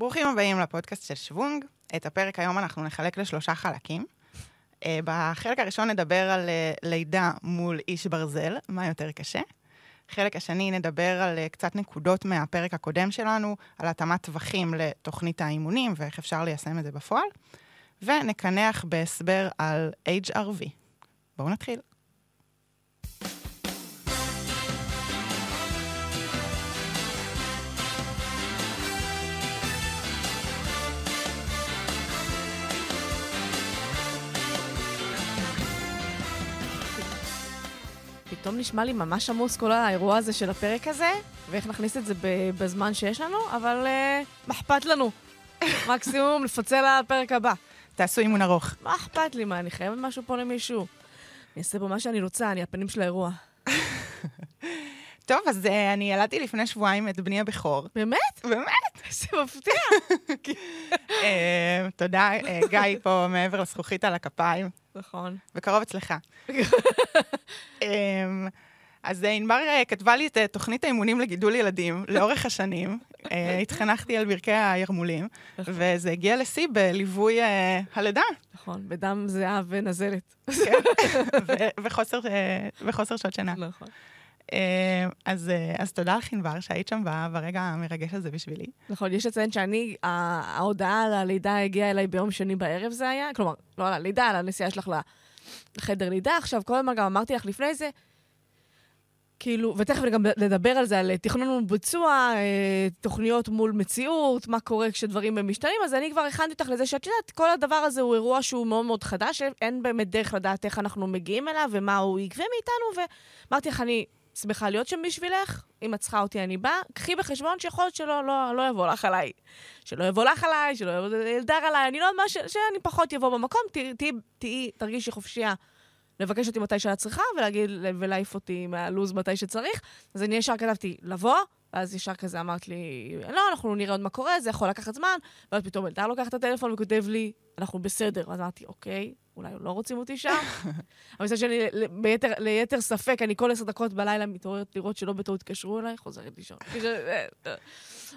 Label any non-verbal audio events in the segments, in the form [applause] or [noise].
ברוכים הבאים לפודקאסט של שוונג. את הפרק היום אנחנו נחלק לשלושה חלקים. אה, בחלק הראשון נדבר על אה, לידה מול איש ברזל, מה יותר קשה. חלק השני נדבר על אה, קצת נקודות מהפרק הקודם שלנו, על התאמת טווחים לתוכנית האימונים ואיך אפשר ליישם את זה בפועל. ונקנח בהסבר על HRV. בואו נתחיל. פתאום נשמע לי ממש עמוס כל האירוע הזה של הפרק הזה, ואיך נכניס את זה בזמן שיש לנו, אבל uh, מה אכפת לנו? מקסימום לפצל על הפרק הבא. תעשו אימון ארוך. מה אכפת לי? מה, אני חייבת משהו פה למישהו? אני אעשה פה מה שאני רוצה, אני הפנים של האירוע. טוב, אז uh, אני ילדתי לפני שבועיים את בני הבכור. באמת? באמת? איזה מפתיע. uh, [laughs] תודה, uh, גיא פה מעבר לזכוכית על הכפיים. נכון. בקרוב אצלך. um, [laughs] אז ענבר uh, כתבה לי את uh, תוכנית האימונים לגידול ילדים לאורך השנים. [laughs] התחנכתי על ברכי הירמולים, וזה הגיע לשיא בליווי הלידה. נכון, בדם זהה ונזלת. כן, [laughs] וחוסר שעות שינה. נכון. אז, אז תודה לך, ענבר, שהיית שם ברגע המרגש הזה בשבילי. נכון, יש לציין שאני, ההודעה על הלידה הגיעה אליי ביום שני בערב זה היה, כלומר, לא על הלידה, על הנסיעה שלך לחדר לידה. עכשיו, כל הזמן גם אמרתי לך לפני זה, כאילו, ותכף גם נדבר על זה, על תכנון וביצוע, תוכניות מול מציאות, מה קורה כשדברים משתנים, אז אני כבר הכנתי אותך לזה שאת יודעת, כל הדבר הזה הוא אירוע שהוא מאוד מאוד חדש, אין באמת דרך לדעת איך אנחנו מגיעים אליו ומה הוא יגבה מאיתנו, ואמרתי לך, אני שמחה להיות שם בשבילך, אם את צריכה אותי אני באה, קחי בחשבון שיכול להיות שלא לא, לא יבוא לך עליי. שלא יבוא לך עליי, שלא יבוא ילדר עליי, אני לא יודעת מה, ש, שאני פחות יבוא במקום, תהיי, תה, תה, תרגישי חופשייה לבקש אותי מתי שאת צריכה, ולהגיד, ולהעיף אותי מהלו"ז מתי שצריך. אז אני ישר כתבתי, לבוא, ואז ישר כזה אמרת לי, לא, אנחנו נראה עוד מה קורה, זה יכול לקחת זמן, ואז פתאום אלדר לוקח את הטלפון וכותב לי, אנחנו בסדר. אז אמרתי, אוקיי, אולי לא רוצים אותי שם. [laughs] אבל מצד שני, ביתר, ליתר ספק, אני כל עשר דקות בלילה מתעוררת לראות שלא בטעות התקשרו אליי, חוזרת לישון.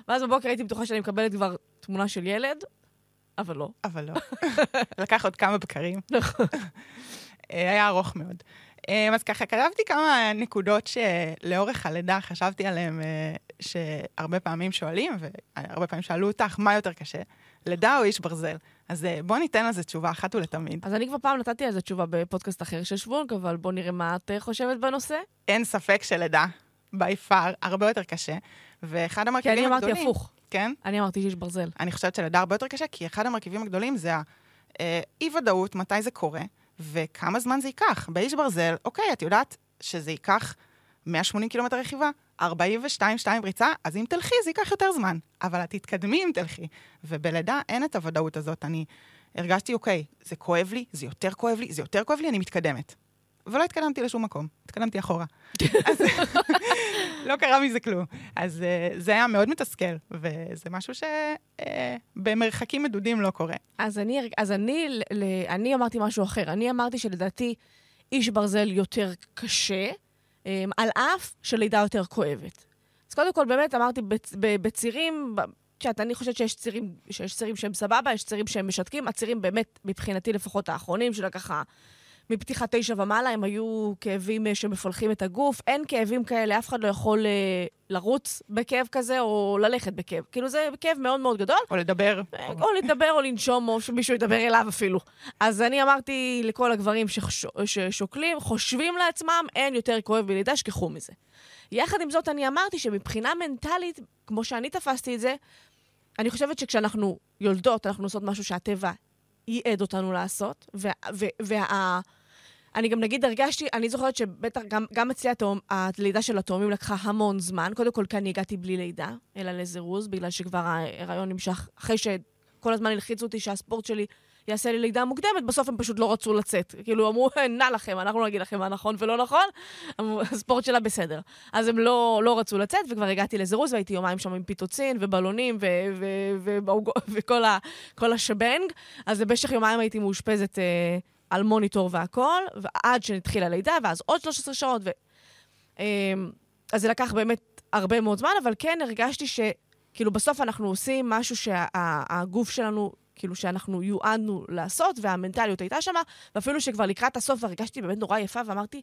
ואז בבוקר הייתי בטוחה שאני מקבלת כבר תמונה של ילד, אבל לא. אבל לא. [laughs] לקח עוד כמה בקרים. נכון. היה ארוך מאוד. אז ככה, כתבתי כמה נקודות שלאורך הלידה חשבתי עליהן, שהרבה פעמים שואלים, והרבה פעמים שאלו אותך, מה יותר קשה, לידה או איש ברזל? אז בוא ניתן לזה תשובה אחת ולתמיד. אז אני כבר פעם נתתי על זה תשובה בפודקאסט אחר של שוונק, אבל בוא נראה מה את חושבת בנושא. אין ספק שלידה, בי פאר, הרבה יותר קשה, ואחד המרכיבים הגדולים... כי אני אמרתי הפוך. כן? אני אמרתי שיש ברזל. אני חושבת שלידה הרבה יותר קשה, כי אחד המרכיבים הגדולים זה האי-ודאות, מתי זה קורה, וכמה זמן זה ייקח. באיש ברזל, אוקיי, את יודעת שזה ייקח 180 קילומטר רכיבה, 42, 2 ריצה, אז אם תלכי זה ייקח יותר זמן. אבל את תתקדמי אם תלכי. ובלידה אין את הוודאות הזאת. אני הרגשתי, אוקיי, זה כואב לי, זה יותר כואב לי, זה יותר כואב לי, אני מתקדמת. ולא התקדמתי לשום מקום, התקדמתי אחורה. [laughs] אז [laughs] לא קרה מזה כלום. אז זה היה מאוד מתסכל, וזה משהו שבמרחקים מדודים לא קורה. אז אני, אז אני, אני אמרתי משהו אחר. אני אמרתי שלדעתי איש ברזל יותר קשה, על אף שלידה יותר כואבת. אז קודם כל, באמת אמרתי, בצירים, את יודעת, אני חושבת שיש צירים, שיש צירים שהם סבבה, יש צירים שהם משתקים. הצירים באמת, מבחינתי לפחות האחרונים, של ככה, מפתיחה תשע ומעלה, הם היו כאבים שמפלחים את הגוף. אין כאבים כאלה, אף אחד לא יכול לרוץ בכאב כזה, או ללכת בכאב. כאילו, זה כאב מאוד מאוד גדול. או לדבר. או לדבר, או לנשום, או שמישהו ידבר אליו אפילו. אז אני אמרתי לכל הגברים ששוקלים, חושבים לעצמם, אין יותר כואב בלידה, שכחו מזה. יחד עם זאת, אני אמרתי שמבחינה מנטלית, כמו שאני תפסתי את זה, אני חושבת שכשאנחנו יולדות, אנחנו עושות משהו שהטבע ייעד אותנו לעשות, וה... אני גם נגיד הרגשתי, אני זוכרת שבטח גם, גם אצלי התאום, הלידה של התאומים לקחה המון זמן. קודם כל, כי אני הגעתי בלי לידה, אלא לזירוז, בגלל שכבר ההיריון נמשך, אחרי שכל הזמן הלחיצו אותי שהספורט שלי יעשה לי לידה מוקדמת, בסוף הם פשוט לא רצו לצאת. כאילו, אמרו, נע לכם, אנחנו נגיד לכם מה נכון ולא נכון, הספורט שלה בסדר. אז הם לא, לא רצו לצאת, וכבר הגעתי לזירוז, והייתי יומיים שם עם פיטוצין ובלונים וכל השבנג. אז במשך יומיים הייתי מאושפזת אה, על מוניטור והכול, ועד שהתחילה לידה, ואז עוד 13 שעות. ו... אה, אז זה לקח באמת הרבה מאוד זמן, אבל כן הרגשתי ש... כאילו, בסוף אנחנו עושים משהו שהגוף שלנו, כאילו, שאנחנו יועדנו לעשות, והמנטליות הייתה שמה, ואפילו שכבר לקראת הסוף הרגשתי באמת נורא יפה, ואמרתי,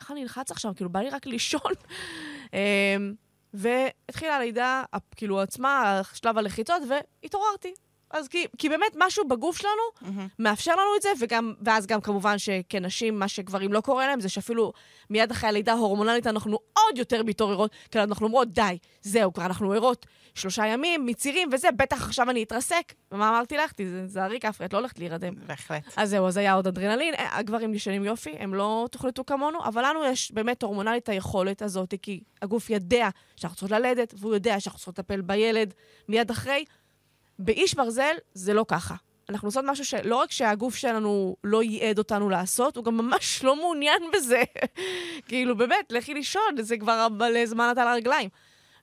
איך אני אלחץ עכשיו? כאילו, בא לי רק לישון. [laughs] אמ, והתחילה הלידה, כאילו, עצמה, שלב הלחיצות, והתעוררתי. אז כי, כי באמת משהו בגוף שלנו מהמם. מאפשר לנו את זה, וגם, ואז גם כמובן שכנשים, מה שגברים לא קורה להם, זה שאפילו מיד אחרי הלידה ההורמונלית אנחנו עוד יותר מתעוררות, כי אנחנו אומרות, די, זהו, כבר אנחנו ערות שלושה ימים, מצירים וזה, בטח עכשיו אני אתרסק. ומה אמרתי לך? תיזהרי כפרי, את לא הולכת להירדם. בהחלט. אז זהו, אז היה עוד אדרנלין. אה, הגברים ישנים יופי, הם לא תוכנתו כמונו, אבל לנו יש באמת הורמונלית היכולת הזאת, כי הגוף יודע שאנחנו צריכות ללדת, והוא יודע שאנחנו צריכות לטפל בילד מיד אחרי. באיש ברזל זה לא ככה. אנחנו עושות משהו שלא רק שהגוף שלנו לא ייעד אותנו לעשות, הוא גם ממש לא מעוניין בזה. [laughs] כאילו, באמת, לכי לישון, זה כבר לזמן אתה על הרגליים.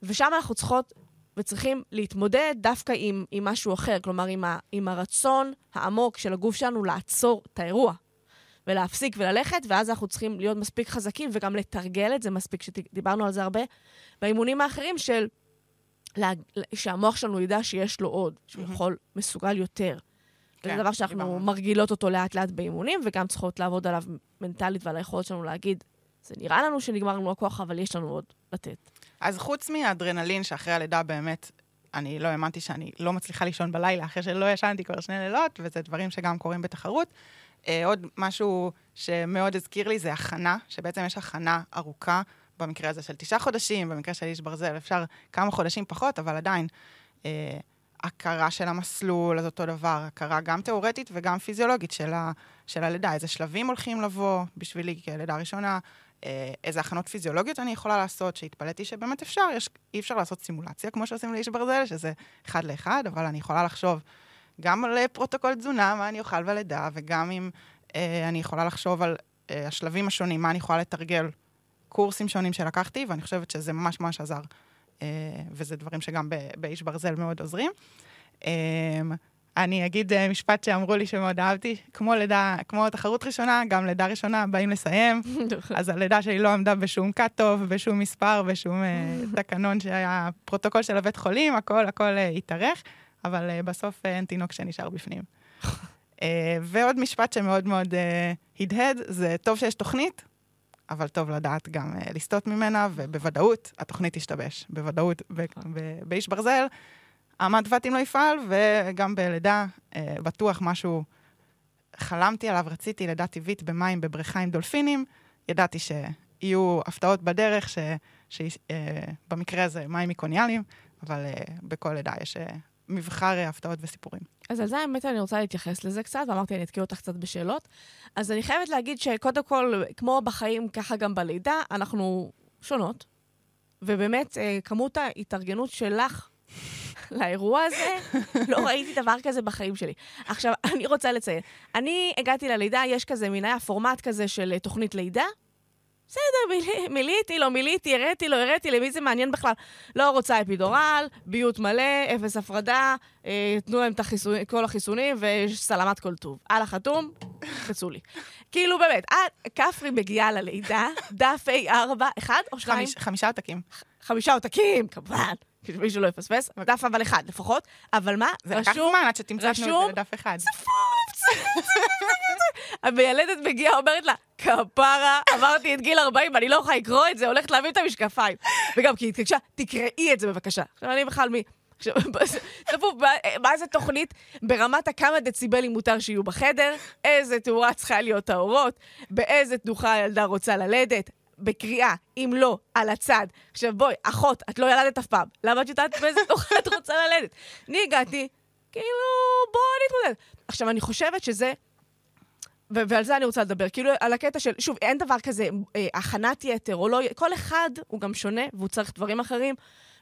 ושם אנחנו צריכות וצריכים להתמודד דווקא עם, עם משהו אחר, כלומר, עם, ה, עם הרצון העמוק של הגוף שלנו לעצור את האירוע. ולהפסיק וללכת, ואז אנחנו צריכים להיות מספיק חזקים וגם לתרגל את זה מספיק, שדיברנו על זה הרבה, באימונים האחרים של... לה, שהמוח שלנו ידע שיש לו עוד, שהוא מהמם. יכול, מסוגל יותר. כן, זה דבר שאנחנו דיברנו. מרגילות אותו לאט-לאט באימונים, וגם צריכות לעבוד עליו מנטלית ועל היכולת שלנו להגיד, זה נראה לנו שנגמר לנו הכוח, אבל יש לנו עוד לתת. אז חוץ מהאדרנלין שאחרי הלידה באמת, אני לא האמנתי שאני לא מצליחה לישון בלילה, אחרי שלא ישנתי כבר שני לילות, וזה דברים שגם קורים בתחרות. אה, עוד משהו שמאוד הזכיר לי זה הכנה, שבעצם יש הכנה ארוכה, במקרה הזה של תשעה חודשים, במקרה של איש ברזל אפשר כמה חודשים פחות, אבל עדיין, אה, הכרה של המסלול, אז אותו דבר, הכרה גם תיאורטית וגם פיזיולוגית של, ה, של הלידה, איזה שלבים הולכים לבוא בשבילי כלידה ראשונה, אה, איזה הכנות פיזיולוגיות אני יכולה לעשות, שהתפלאתי שבאמת אפשר, יש, אי אפשר לעשות סימולציה כמו שעושים לאיש ברזל, שזה אחד לאחד, אבל אני יכולה לחשוב גם על אה, פרוטוקול תזונה, מה אני אוכל בלידה, וגם אם אה, אני יכולה לחשוב על אה, השלבים השונים, מה אני יכולה לתרגל, קורסים שונים שלקחתי, ואני חושבת שזה ממש ממש עזר. אה, וזה דברים שגם ב- באיש ברזל מאוד עוזרים. אה, אני אגיד אה, משפט שאמרו לי שמאוד אהבתי, כמו לידה, כמו תחרות ראשונה, גם לידה ראשונה באים לסיים. אז הלידה שלי לא עמדה בשום cut-off, בשום מספר, בשום אה, [laughs] תקנון שהיה פרוטוקול של הבית חולים, הכל, הכל אה, התארך, אבל אה, בסוף אה, אין תינוק שנשאר בפנים. [laughs] אה, ועוד משפט שמאוד מאוד אה, הדהד, זה טוב שיש תוכנית, אבל טוב לדעת גם אה, לסטות ממנה, ובוודאות התוכנית תשתבש. בוודאות, ב- באיש ברזל, עמד פתים לא יפעל, וגם בלידה, אה, בטוח משהו חלמתי עליו, רציתי לידה טבעית במים בבריכה עם דולפינים, ידעתי שיהיו הפתעות בדרך, שבמקרה הזה מים מיקוניאליים, אבל אה, בכל לידה יש אה, מבחר אה, הפתעות וסיפורים. אז על זה האמת אני רוצה להתייחס לזה קצת, ואמרתי, אני אתקיע אותך קצת בשאלות. אז אני חייבת להגיד שקודם כל, כמו בחיים, ככה גם בלידה, אנחנו שונות. ובאמת, אה, כמות ההתארגנות שלך [laughs] לאירוע הזה, [laughs] לא ראיתי דבר כזה בחיים שלי. עכשיו, [laughs] אני רוצה לציין, אני הגעתי ללידה, יש כזה, מין היה פורמט כזה של אה, תוכנית לידה. בסדר, מילאתי, לא מילאתי, הראתי, לא הראתי, למי זה מעניין בכלל? לא רוצה אפידורל, ביות מלא, אפס הפרדה, אה, תנו להם את החיסון, כל החיסונים וסלמת כל טוב. על החתום, חצו לי. כאילו, באמת, את, כפרי מגיעה ללידה, דף A4, אחד או שניים? חמיש, חמישה עותקים. חמישה עותקים, כמובן, שמישהו לא יפספס, דף אבל אחד לפחות, אבל מה? זה לקח זמן עד שתמצתנו את זה לדף אחד. [laughs] המיילדת מגיעה, אומרת לה, כפרה, עברתי את גיל 40, אני לא יכולה לקרוא את זה, הולכת להביא את המשקפיים. וגם כי היא התקשה, תקראי את זה בבקשה. עכשיו, אני בכלל מי... עכשיו, [laughs] מה זה תוכנית ברמת הכמה דציבלים מותר שיהיו בחדר, איזה תאורה צריכה להיות האורות, באיזה תנוחה הילדה רוצה ללדת, בקריאה, אם לא, על הצד. עכשיו בואי, אחות, את לא ילדת אף פעם, למה את יודעת באיזה [laughs] תנוחה את רוצה ללדת? אני הגעתי, כאילו, בואי נתמודד. עכשיו, אני חושבת שזה... ו- ועל זה אני רוצה לדבר, כאילו על הקטע של, שוב, אין דבר כזה אה, הכנת יתר או לא, כל אחד הוא גם שונה והוא צריך דברים אחרים.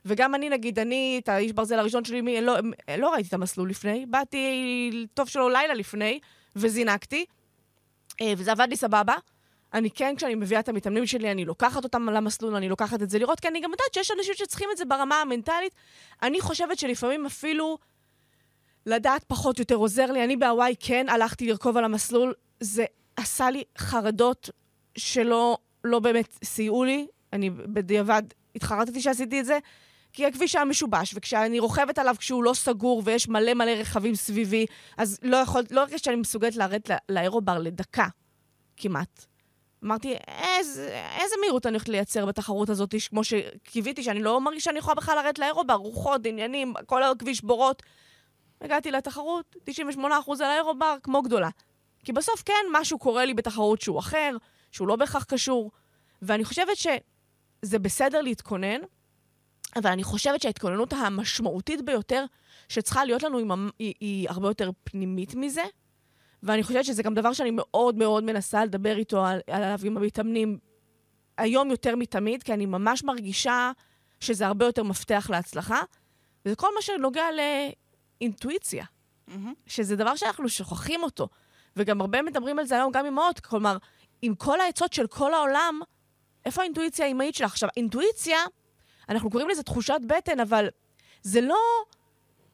וגם אני, נגיד, אני, את האיש ברזל הראשון שלי, מי, לא, לא ראיתי את המסלול לפני, באתי טוב שלו לילה לפני, וזינקתי, אה, וזה עבד לי סבבה. אני כן, כשאני מביאה את המתאמנים שלי, אני לוקחת אותם למסלול, אני לוקחת את זה לראות, כי אני גם יודעת שיש אנשים שצריכים את זה ברמה המנטלית. אני חושבת שלפעמים אפילו לדעת פחות יותר עוזר לי. אני בהוואי כן הלכתי לרכוב על המסלול, זה עשה לי חרדות שלא לא באמת סייעו לי. אני בדיעבד התחרטתי שעשיתי את זה, כי הכביש היה משובש, וכשאני רוכבת עליו כשהוא לא סגור ויש מלא מלא רכבים סביבי, אז לא יכול, לא הרגשתי שאני מסוגלת לרדת לא- לאירובר לדקה, כמעט. אמרתי, איזה, איזה מהירות אני הולכת לייצר בתחרות הזאת, כמו שקיוויתי, שאני לא מרגישה שאני יכולה בכלל לרדת לאירובר, רוחות, עניינים, כל הכביש בורות. הגעתי לתחרות, 98% על האירובר, כמו גדולה. כי בסוף כן, משהו קורה לי בתחרות שהוא אחר, שהוא לא בהכרח קשור, ואני חושבת שזה בסדר להתכונן, אבל אני חושבת שההתכוננות המשמעותית ביותר שצריכה להיות לנו היא, היא, היא הרבה יותר פנימית מזה, ואני חושבת שזה גם דבר שאני מאוד מאוד מנסה לדבר איתו על, עליו עם המתאמנים היום יותר מתמיד, כי אני ממש מרגישה שזה הרבה יותר מפתח להצלחה, וזה כל מה שנוגע לאינטואיציה, mm-hmm. שזה דבר שאנחנו שוכחים אותו. וגם הרבה מדברים על זה היום גם אמהות, כלומר, עם כל העצות של כל העולם, איפה האינטואיציה האמהית שלך? עכשיו, אינטואיציה, אנחנו קוראים לזה תחושת בטן, אבל זה לא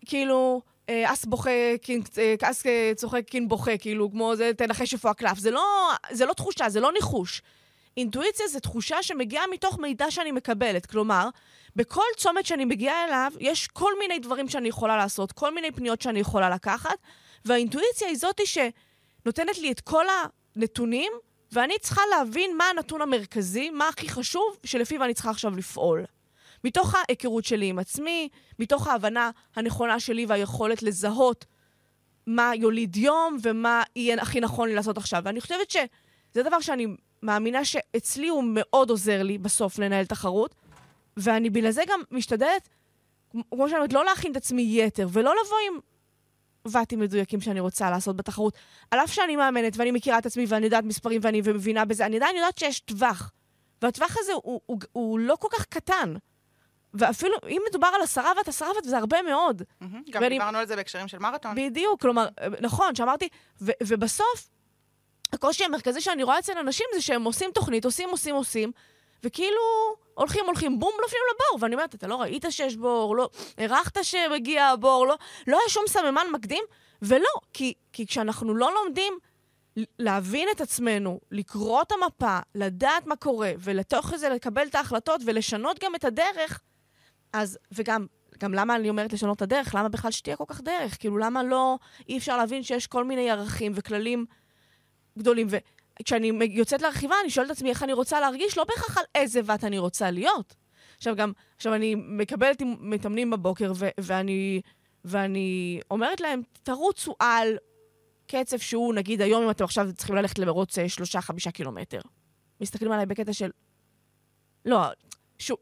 כאילו... אה, אס בוכה, קין, אה, אס צוחק, קין בוכה, כאילו, כמו זה, תנחש איפה הקלף. זה לא, זה לא תחושה, זה לא ניחוש. אינטואיציה זה תחושה שמגיעה מתוך מידע שאני מקבלת. כלומר, בכל צומת שאני מגיעה אליו, יש כל מיני דברים שאני יכולה לעשות, כל מיני פניות שאני יכולה לקחת, והאינטואיציה היא זאתי שנותנת לי את כל הנתונים, ואני צריכה להבין מה הנתון המרכזי, מה הכי חשוב, שלפיו אני צריכה עכשיו לפעול. מתוך ההיכרות שלי עם עצמי, מתוך ההבנה הנכונה שלי והיכולת לזהות מה יוליד יום ומה יהיה הכי נכון לי לעשות עכשיו. ואני חושבת שזה דבר שאני מאמינה שאצלי הוא מאוד עוזר לי בסוף לנהל תחרות, ואני בגלל זה גם משתדלת, כמו שאני אומרת, לא להכין את עצמי יתר, ולא לבוא עם ואטים מדויקים שאני רוצה לעשות בתחרות. על אף שאני מאמנת ואני מכירה את עצמי ואני יודעת מספרים ואני מבינה בזה, אני עדיין יודעת שיש טווח. והטווח הזה הוא, הוא, הוא, לא כל כך קטן. ואפילו, אם מדובר על עשרה ואת עשרה ואת, זה הרבה מאוד. גם ואני... דיברנו על זה בהקשרים של מרתון. בדיוק, כלומר, נכון, שאמרתי, ו- ובסוף, הקושי המרכזי שאני רואה אצל אנשים זה שהם עושים תוכנית, עושים, עושים, עושים, וכאילו הולכים, הולכים, בום, נופלים לבור. ואני אומרת, אתה לא ראית שיש בור, לא הערכת שמגיע הבור, לא, לא היה שום סממן מקדים, ולא, כי, כי כשאנחנו לא לומדים להבין את עצמנו, לקרוא את המפה, לדעת מה קורה, ולתוך זה לקבל את ההחלטות ולשנות גם את הדרך, אז, וגם, גם למה אני אומרת לשנות את הדרך? למה בכלל שתהיה כל כך דרך? כאילו, למה לא, אי אפשר להבין שיש כל מיני ערכים וכללים גדולים? וכשאני יוצאת לרכיבה, אני שואלת את עצמי איך אני רוצה להרגיש, לא בהכרח על איזה בת אני רוצה להיות. עכשיו גם, עכשיו אני מקבלת עם מתאמנים בבוקר, ו- ואני, ואני אומרת להם, תרוצו על קצב שהוא, נגיד, היום אם אתם עכשיו צריכים ללכת למרוץ אה, שלושה-חמישה קילומטר. מסתכלים עליי בקטע של... לא, שוב,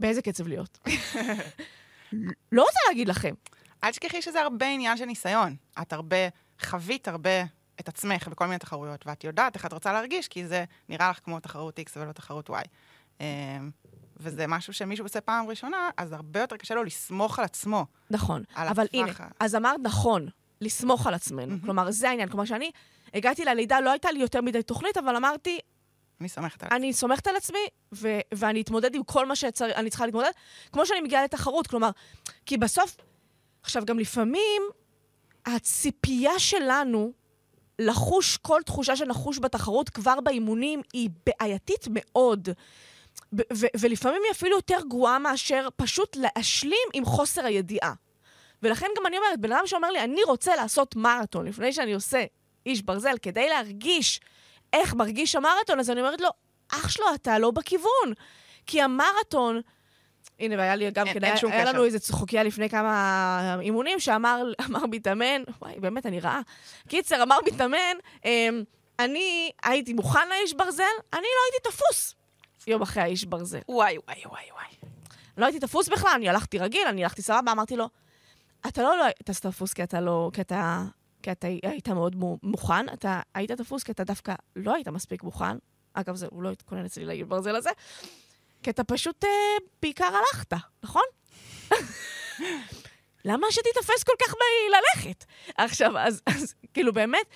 באיזה קצב להיות. [laughs] לא רוצה להגיד לכם. אל תשכחי שזה הרבה עניין של ניסיון. את הרבה, חווית הרבה את עצמך בכל מיני תחרויות, ואת יודעת איך את רוצה להרגיש, כי זה נראה לך כמו תחרות X ולא תחרות Y. אמ, וזה משהו שמישהו עושה פעם ראשונה, אז הרבה יותר קשה לו לסמוך על עצמו. נכון. על אבל הנה, אז אמרת נכון, לסמוך על עצמנו. כלומר, זה העניין. כלומר, כשאני הגעתי ללידה, לא הייתה לי יותר מדי תוכנית, אבל אמרתי, אני סומכת על עצמי. אני סומכת על עצמי, ו- ואני אתמודד עם כל מה שאני צריכה להתמודד, כמו שאני מגיעה לתחרות. כלומר, כי בסוף, עכשיו, גם לפעמים הציפייה שלנו לחוש כל תחושה שנחוש בתחרות כבר באימונים היא בעייתית מאוד. ו- ולפעמים היא אפילו יותר גרועה מאשר פשוט להשלים עם חוסר הידיעה. ולכן גם אני אומרת, בן אדם שאומר לי, אני רוצה לעשות מרתון לפני שאני עושה איש ברזל, כדי להרגיש איך מרגיש המרתון, אז אני אומרת לו, אח שלו, אתה לא בכיוון. כי המרתון... הנה, והיה לי גם כן, היה, היה לנו איזה צחוקיה לפני כמה אימונים, שאמר מתאמן, וואי, באמת, אני רעה. קיצר, אמר מתאמן, אמ, אני הייתי מוכן לאיש ברזל, אני לא הייתי תפוס יום אחרי האיש ברזל. וואי, וואי, וואי, וואי. לא הייתי תפוס בכלל, אני הלכתי רגיל, אני הלכתי סבבה, אמרתי לו, אתה לא, לא היית תפוס כי אתה לא, כי אתה כי אתה היית מאוד מוכן, אתה היית תפוס כי אתה דווקא לא היית מספיק מוכן. אגב, זה, הוא לא התכונן אצלי לעיל ברזל הזה. כי אתה פשוט אה, בעיקר הלכת, נכון? [laughs] למה שתיתפס כל כך ללכת? עכשיו, אז, אז כאילו באמת,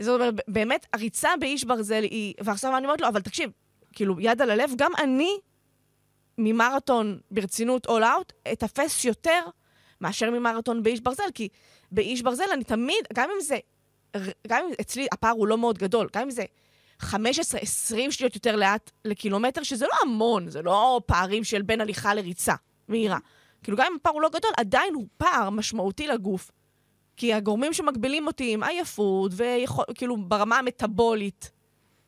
זאת אומרת, באמת, הריצה באיש ברזל היא... ועכשיו אני אומרת לו, אבל תקשיב, כאילו, יד על הלב, גם אני ממרתון ברצינות all out, אתפס יותר מאשר ממרתון באיש ברזל, כי באיש ברזל אני תמיד, גם אם זה, גם אם אצלי הפער הוא לא מאוד גדול, גם אם זה 15-20 שניות יותר לאט לקילומטר, שזה לא המון, זה לא פערים של בין הליכה לריצה מהירה. כאילו, גם אם הפער הוא לא גדול, עדיין הוא פער משמעותי לגוף. כי הגורמים שמגבילים אותי הם עייפות, וכאילו ברמה המטבולית,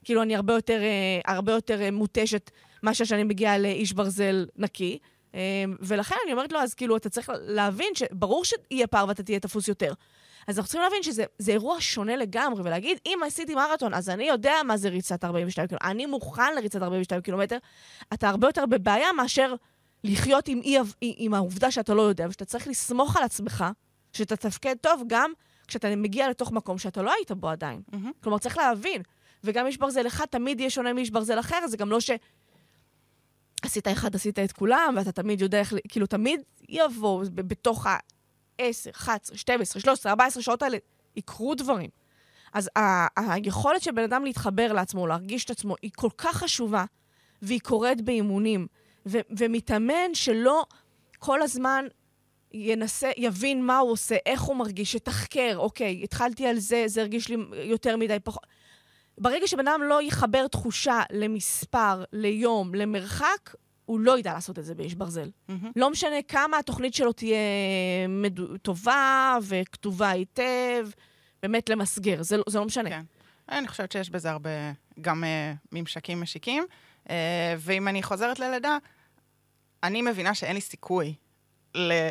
כאילו אני הרבה יותר, אה, הרבה יותר אה, מותשת מאשר שאני מגיעה לאיש ברזל נקי. אה, ולכן אני אומרת לו, אז כאילו, אתה צריך להבין שברור שיהיה פער ואתה תהיה תפוס יותר. אז אנחנו צריכים להבין שזה אירוע שונה לגמרי, ולהגיד, אם עשיתי מרתון, אז אני יודע מה זה ריצת 42 קילומטר, אני מוכן לריצת 42 קילומטר, אתה הרבה יותר בבעיה מאשר לחיות עם, אי, עם העובדה שאתה לא יודע, ושאתה צריך לסמוך על עצמך, שאתה תפקד טוב גם כשאתה מגיע לתוך מקום שאתה לא היית בו עדיין. Mm-hmm. כלומר, צריך להבין. וגם איש ברזל אחד תמיד יהיה שונה מאיש ברזל אחר, זה גם לא ש... עשית אחד, עשית את כולם, ואתה תמיד יודע איך, כאילו, תמיד יבוא בתוך ה-10, 11, 12, 13, 14 שעות האלה, יקרו דברים. אז ה- היכולת של בן אדם להתחבר לעצמו, להרגיש את עצמו, היא כל כך חשובה, והיא קורית באימונים. ו- ומתאמן שלא כל הזמן ינסה, יבין מה הוא עושה, איך הוא מרגיש, יתחקר, אוקיי, התחלתי על זה, זה הרגיש לי יותר מדי, פחות... ברגע שבן אדם לא יחבר תחושה למספר, ליום, למרחק, הוא לא ידע לעשות את זה באיש ברזל. Mm-hmm. לא משנה כמה התוכנית שלו תהיה מדו... טובה וכתובה היטב, באמת למסגר, זה, זה לא משנה. כן. אני חושבת שיש בזה הרבה גם uh, ממשקים משיקים. Uh, ואם אני חוזרת ללידה, אני מבינה שאין לי סיכוי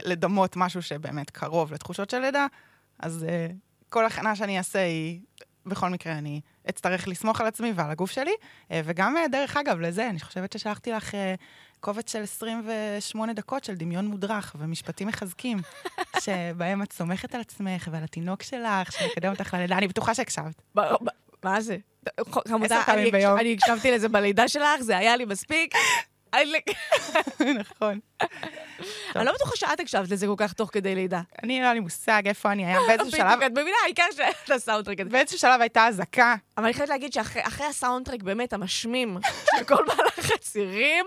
לדמות משהו שבאמת קרוב לתחושות של לידה, אז uh, כל הכנה שאני אעשה היא, בכל מקרה, אני אצטרך לסמוך על עצמי ועל הגוף שלי. Uh, וגם, uh, דרך אגב, לזה, אני חושבת ששלחתי לך uh, קובץ של 28 דקות של דמיון מודרך ומשפטים מחזקים, [laughs] שבהם את סומכת על עצמך ועל התינוק שלך, שמקדם אותך ללידה. אני בטוחה שהקשבת. מה זה? עשר פעמים ביום. אני הקשבתי לזה בלידה שלך, זה היה לי מספיק. [laughs] [laughs] נכון. אני לא בטוחה שאת הקשבת לזה כל כך תוך כדי לידה. אני, לא היה לי מושג איפה אני היה, באיזשהו שלב... את מבינה, העיקר של ה [laughs] soundtrack הזה. באיזשהו שלב הייתה אזעקה. אבל אני חייבת להגיד שאחרי ה soundtrack באמת המשמים של כל מהלך הצירים,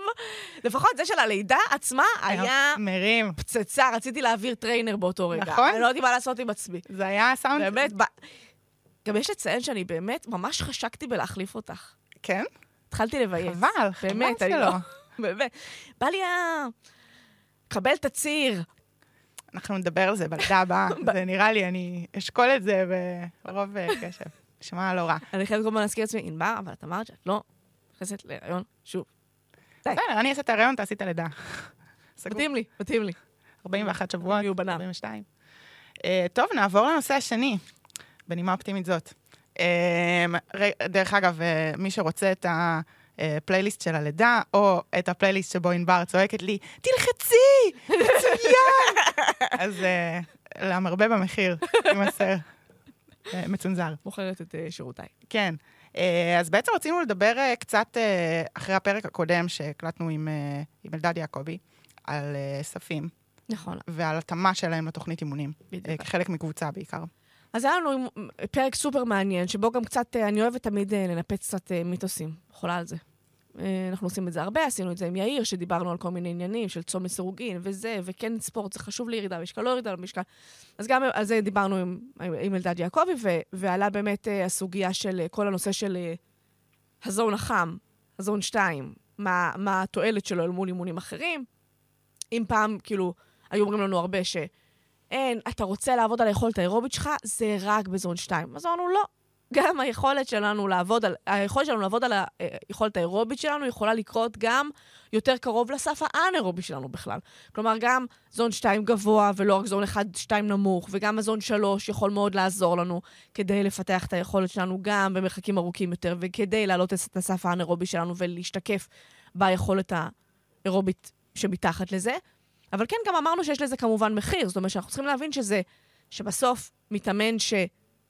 לפחות זה של הלידה עצמה היה... מרים. פצצה, רציתי להעביר trainer באותו רגע. נכון. אני לא יודעת מה לעשות עם עצמי. זה היה סאונד... באמת, גם יש לציין שאני באמת ממש חשקתי בלהחליף אותך. כן? התחלתי לבייס. חבל, חבל שלא. באמת. בא לי ה... קבל תצהיר. אנחנו נדבר על זה בלידה הבאה. [laughs] זה נראה לי, אני אשקול את זה ברוב אה, קשב. נשמע לא רע. אני חייבת כל הזמן להזכיר לעצמי, ענבר, אבל את אמרת שאת לא נכנסת להיריון שוב. בסדר, אני אעשה את ההיריון, תעשי את הלידה. [laughs] מתאים לי, מתאים לי. 41 שבועות, 42. אה, טוב, נעבור לנושא השני, בנימה אופטימית זאת. אה, דרך אגב, מי שרוצה את ה... הפלייליסט של הלידה, או את הפלייליסט שבו ענבר צועקת לי, תלחצי! מצוין! [laughs] אז uh, למרבה במחיר, יימסר. uh, מצונזר. מוכרת את שירותיי. כן. אז בעצם רצינו לדבר קצת אחרי הפרק הקודם שהקלטנו עם, עם אלדד יעקבי, על ספים. נכון. ועל התאמה שלהם לתוכנית אימונים. בדיוק. כחלק מקבוצה בעיקר. אז היה לנו פרק סופר מעניין, שבו גם קצת, אני אוהבת תמיד לנפץ קצת מיתוסים. חולה על זה. אה, אנחנו עושים את זה הרבה, עשינו את זה עם יאיר, שדיברנו על כל מיני עניינים של צום לסירוגין וזה, וכן ספורט, זה חשוב לירידה במשקל, לא ירידה במשקל. אז גם על זה דיברנו עם, עם אלדד יעקבי, ועלה באמת uh, הסוגיה של uh, כל הנושא של uh, הזון החם, הזון 2, מה, מה התועלת שלו אל מול אימונים אחרים. אם פעם, כאילו, היו אומרים לנו הרבה ש... אין, אתה רוצה לעבוד על היכולת האירובית שלך, זה רק בזון 2. אז אמרנו, לא, גם היכולת שלנו לעבוד על, היכולת שלנו לעבוד על היכולת האירובית שלנו יכולה לקרות גם יותר קרוב לסף האנאירובי שלנו בכלל. כלומר, גם זון 2 גבוה ולא רק זון 1-2 נמוך, וגם הזון 3 יכול מאוד לעזור לנו כדי לפתח את היכולת שלנו גם במרחקים ארוכים יותר, וכדי להעלות את הסף האנאירובי שלנו ולהשתקף ביכולת האירובית שמתחת לזה. אבל כן, גם אמרנו שיש לזה כמובן מחיר, זאת אומרת שאנחנו צריכים להבין שזה, שבסוף מתאמן ש...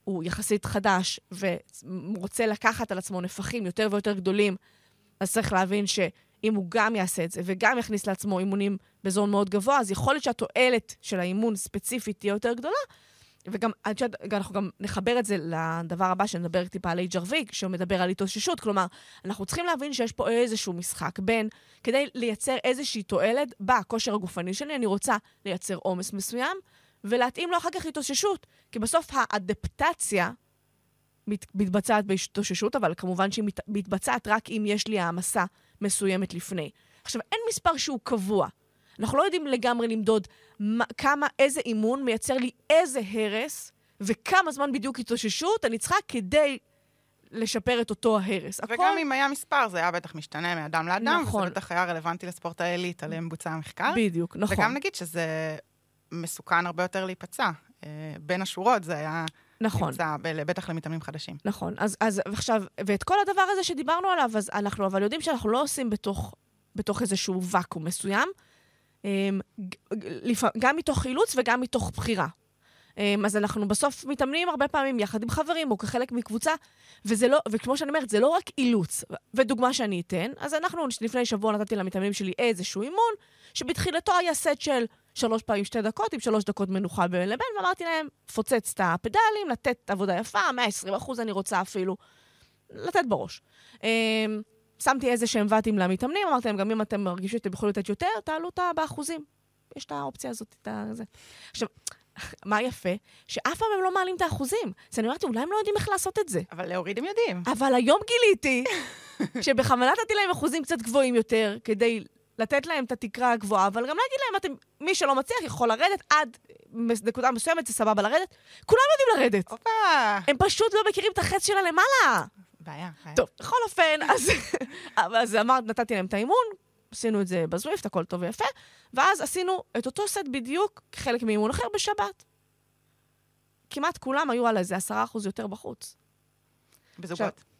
הוא יחסית חדש ורוצה לקחת על עצמו נפחים יותר ויותר גדולים, אז צריך להבין שאם הוא גם יעשה את זה וגם יכניס לעצמו אימונים בזון מאוד גבוה, אז יכול להיות שהתועלת של האימון ספציפית תהיה יותר גדולה. וגם, אנחנו גם נחבר את זה לדבר הבא, שנדבר טיפה על HRV, שהוא מדבר על התאוששות. כלומר, אנחנו צריכים להבין שיש פה איזשהו משחק בין, כדי לייצר איזושהי תועלת בכושר הגופני שלי, אני רוצה לייצר עומס מסוים, ולהתאים לו אחר כך התאוששות. כי בסוף האדפטציה מת, מתבצעת בהתאוששות, אבל כמובן שהיא מת, מתבצעת רק אם יש לי העמסה מסוימת לפני. עכשיו, אין מספר שהוא קבוע. אנחנו לא יודעים לגמרי למדוד מה, כמה, איזה אימון מייצר לי איזה הרס, וכמה זמן בדיוק התאוששות אני צריכה כדי לשפר את אותו ההרס. וגם הכל... אם היה מספר, זה היה בטח משתנה מאדם לאדם, נכון. וזה בטח היה רלוונטי לספורט העילית, עליהם בוצע המחקר. בדיוק, נכון. וגם נגיד שזה מסוכן הרבה יותר להיפצע. אה, בין השורות זה היה... נכון. נמצא, בטח למתאמנים חדשים. נכון. אז, אז עכשיו, ואת כל הדבר הזה שדיברנו עליו, אז אנחנו אבל יודעים שאנחנו לא עושים בתוך, בתוך איזשהו ואקום מסוים, אמ, גם מתוך אילוץ וגם מתוך בחירה. אמ, אז אנחנו בסוף מתאמנים הרבה פעמים יחד עם חברים או כחלק מקבוצה, וזה לא, וכמו שאני אומרת, זה לא רק אילוץ. ודוגמה שאני אתן, אז אנחנו לפני שבוע נתתי למתאמנים שלי איזשהו אימון, שבתחילתו היה סט של שלוש פעמים שתי דקות, עם שלוש דקות מנוחה בין לבין, ואמרתי להם, פוצץ את הפדלים, לתת עבודה יפה, 120 אחוז אני רוצה אפילו, לתת בראש. אמ, שמתי איזה שהם ואטים למתאמנים, אמרתי להם, גם אם אתם מרגישים שאתם יכולים לתת יותר, תעלו אותה באחוזים. יש את האופציה הזאת, את זה. עכשיו, [laughs] מה יפה? שאף פעם הם לא מעלים את האחוזים. אז אני אומרת, אולי הם לא יודעים איך לעשות את זה. אבל להוריד הם יודעים. אבל היום גיליתי [laughs] שבכוונה נתתי להם אחוזים קצת גבוהים יותר, כדי לתת להם את התקרה הגבוהה, אבל גם להגיד להם, אתם, מי שלא מצליח יכול לרדת עד נקודה מסוימת, זה סבבה לרדת. כולם יודעים לרדת. הופה. הם פשוט לא מכירים את החץ שלה למעלה. בעיה, בעיה. טוב, בכל אופן, אז, [laughs] אז אמרת, נתתי להם את האימון, עשינו את זה בזוויפט, הכל טוב ויפה, ואז עשינו את אותו סט בדיוק כחלק מאימון אחר בשבת. כמעט כולם היו על איזה עשרה אחוז יותר בחוץ. בזוגות. אה,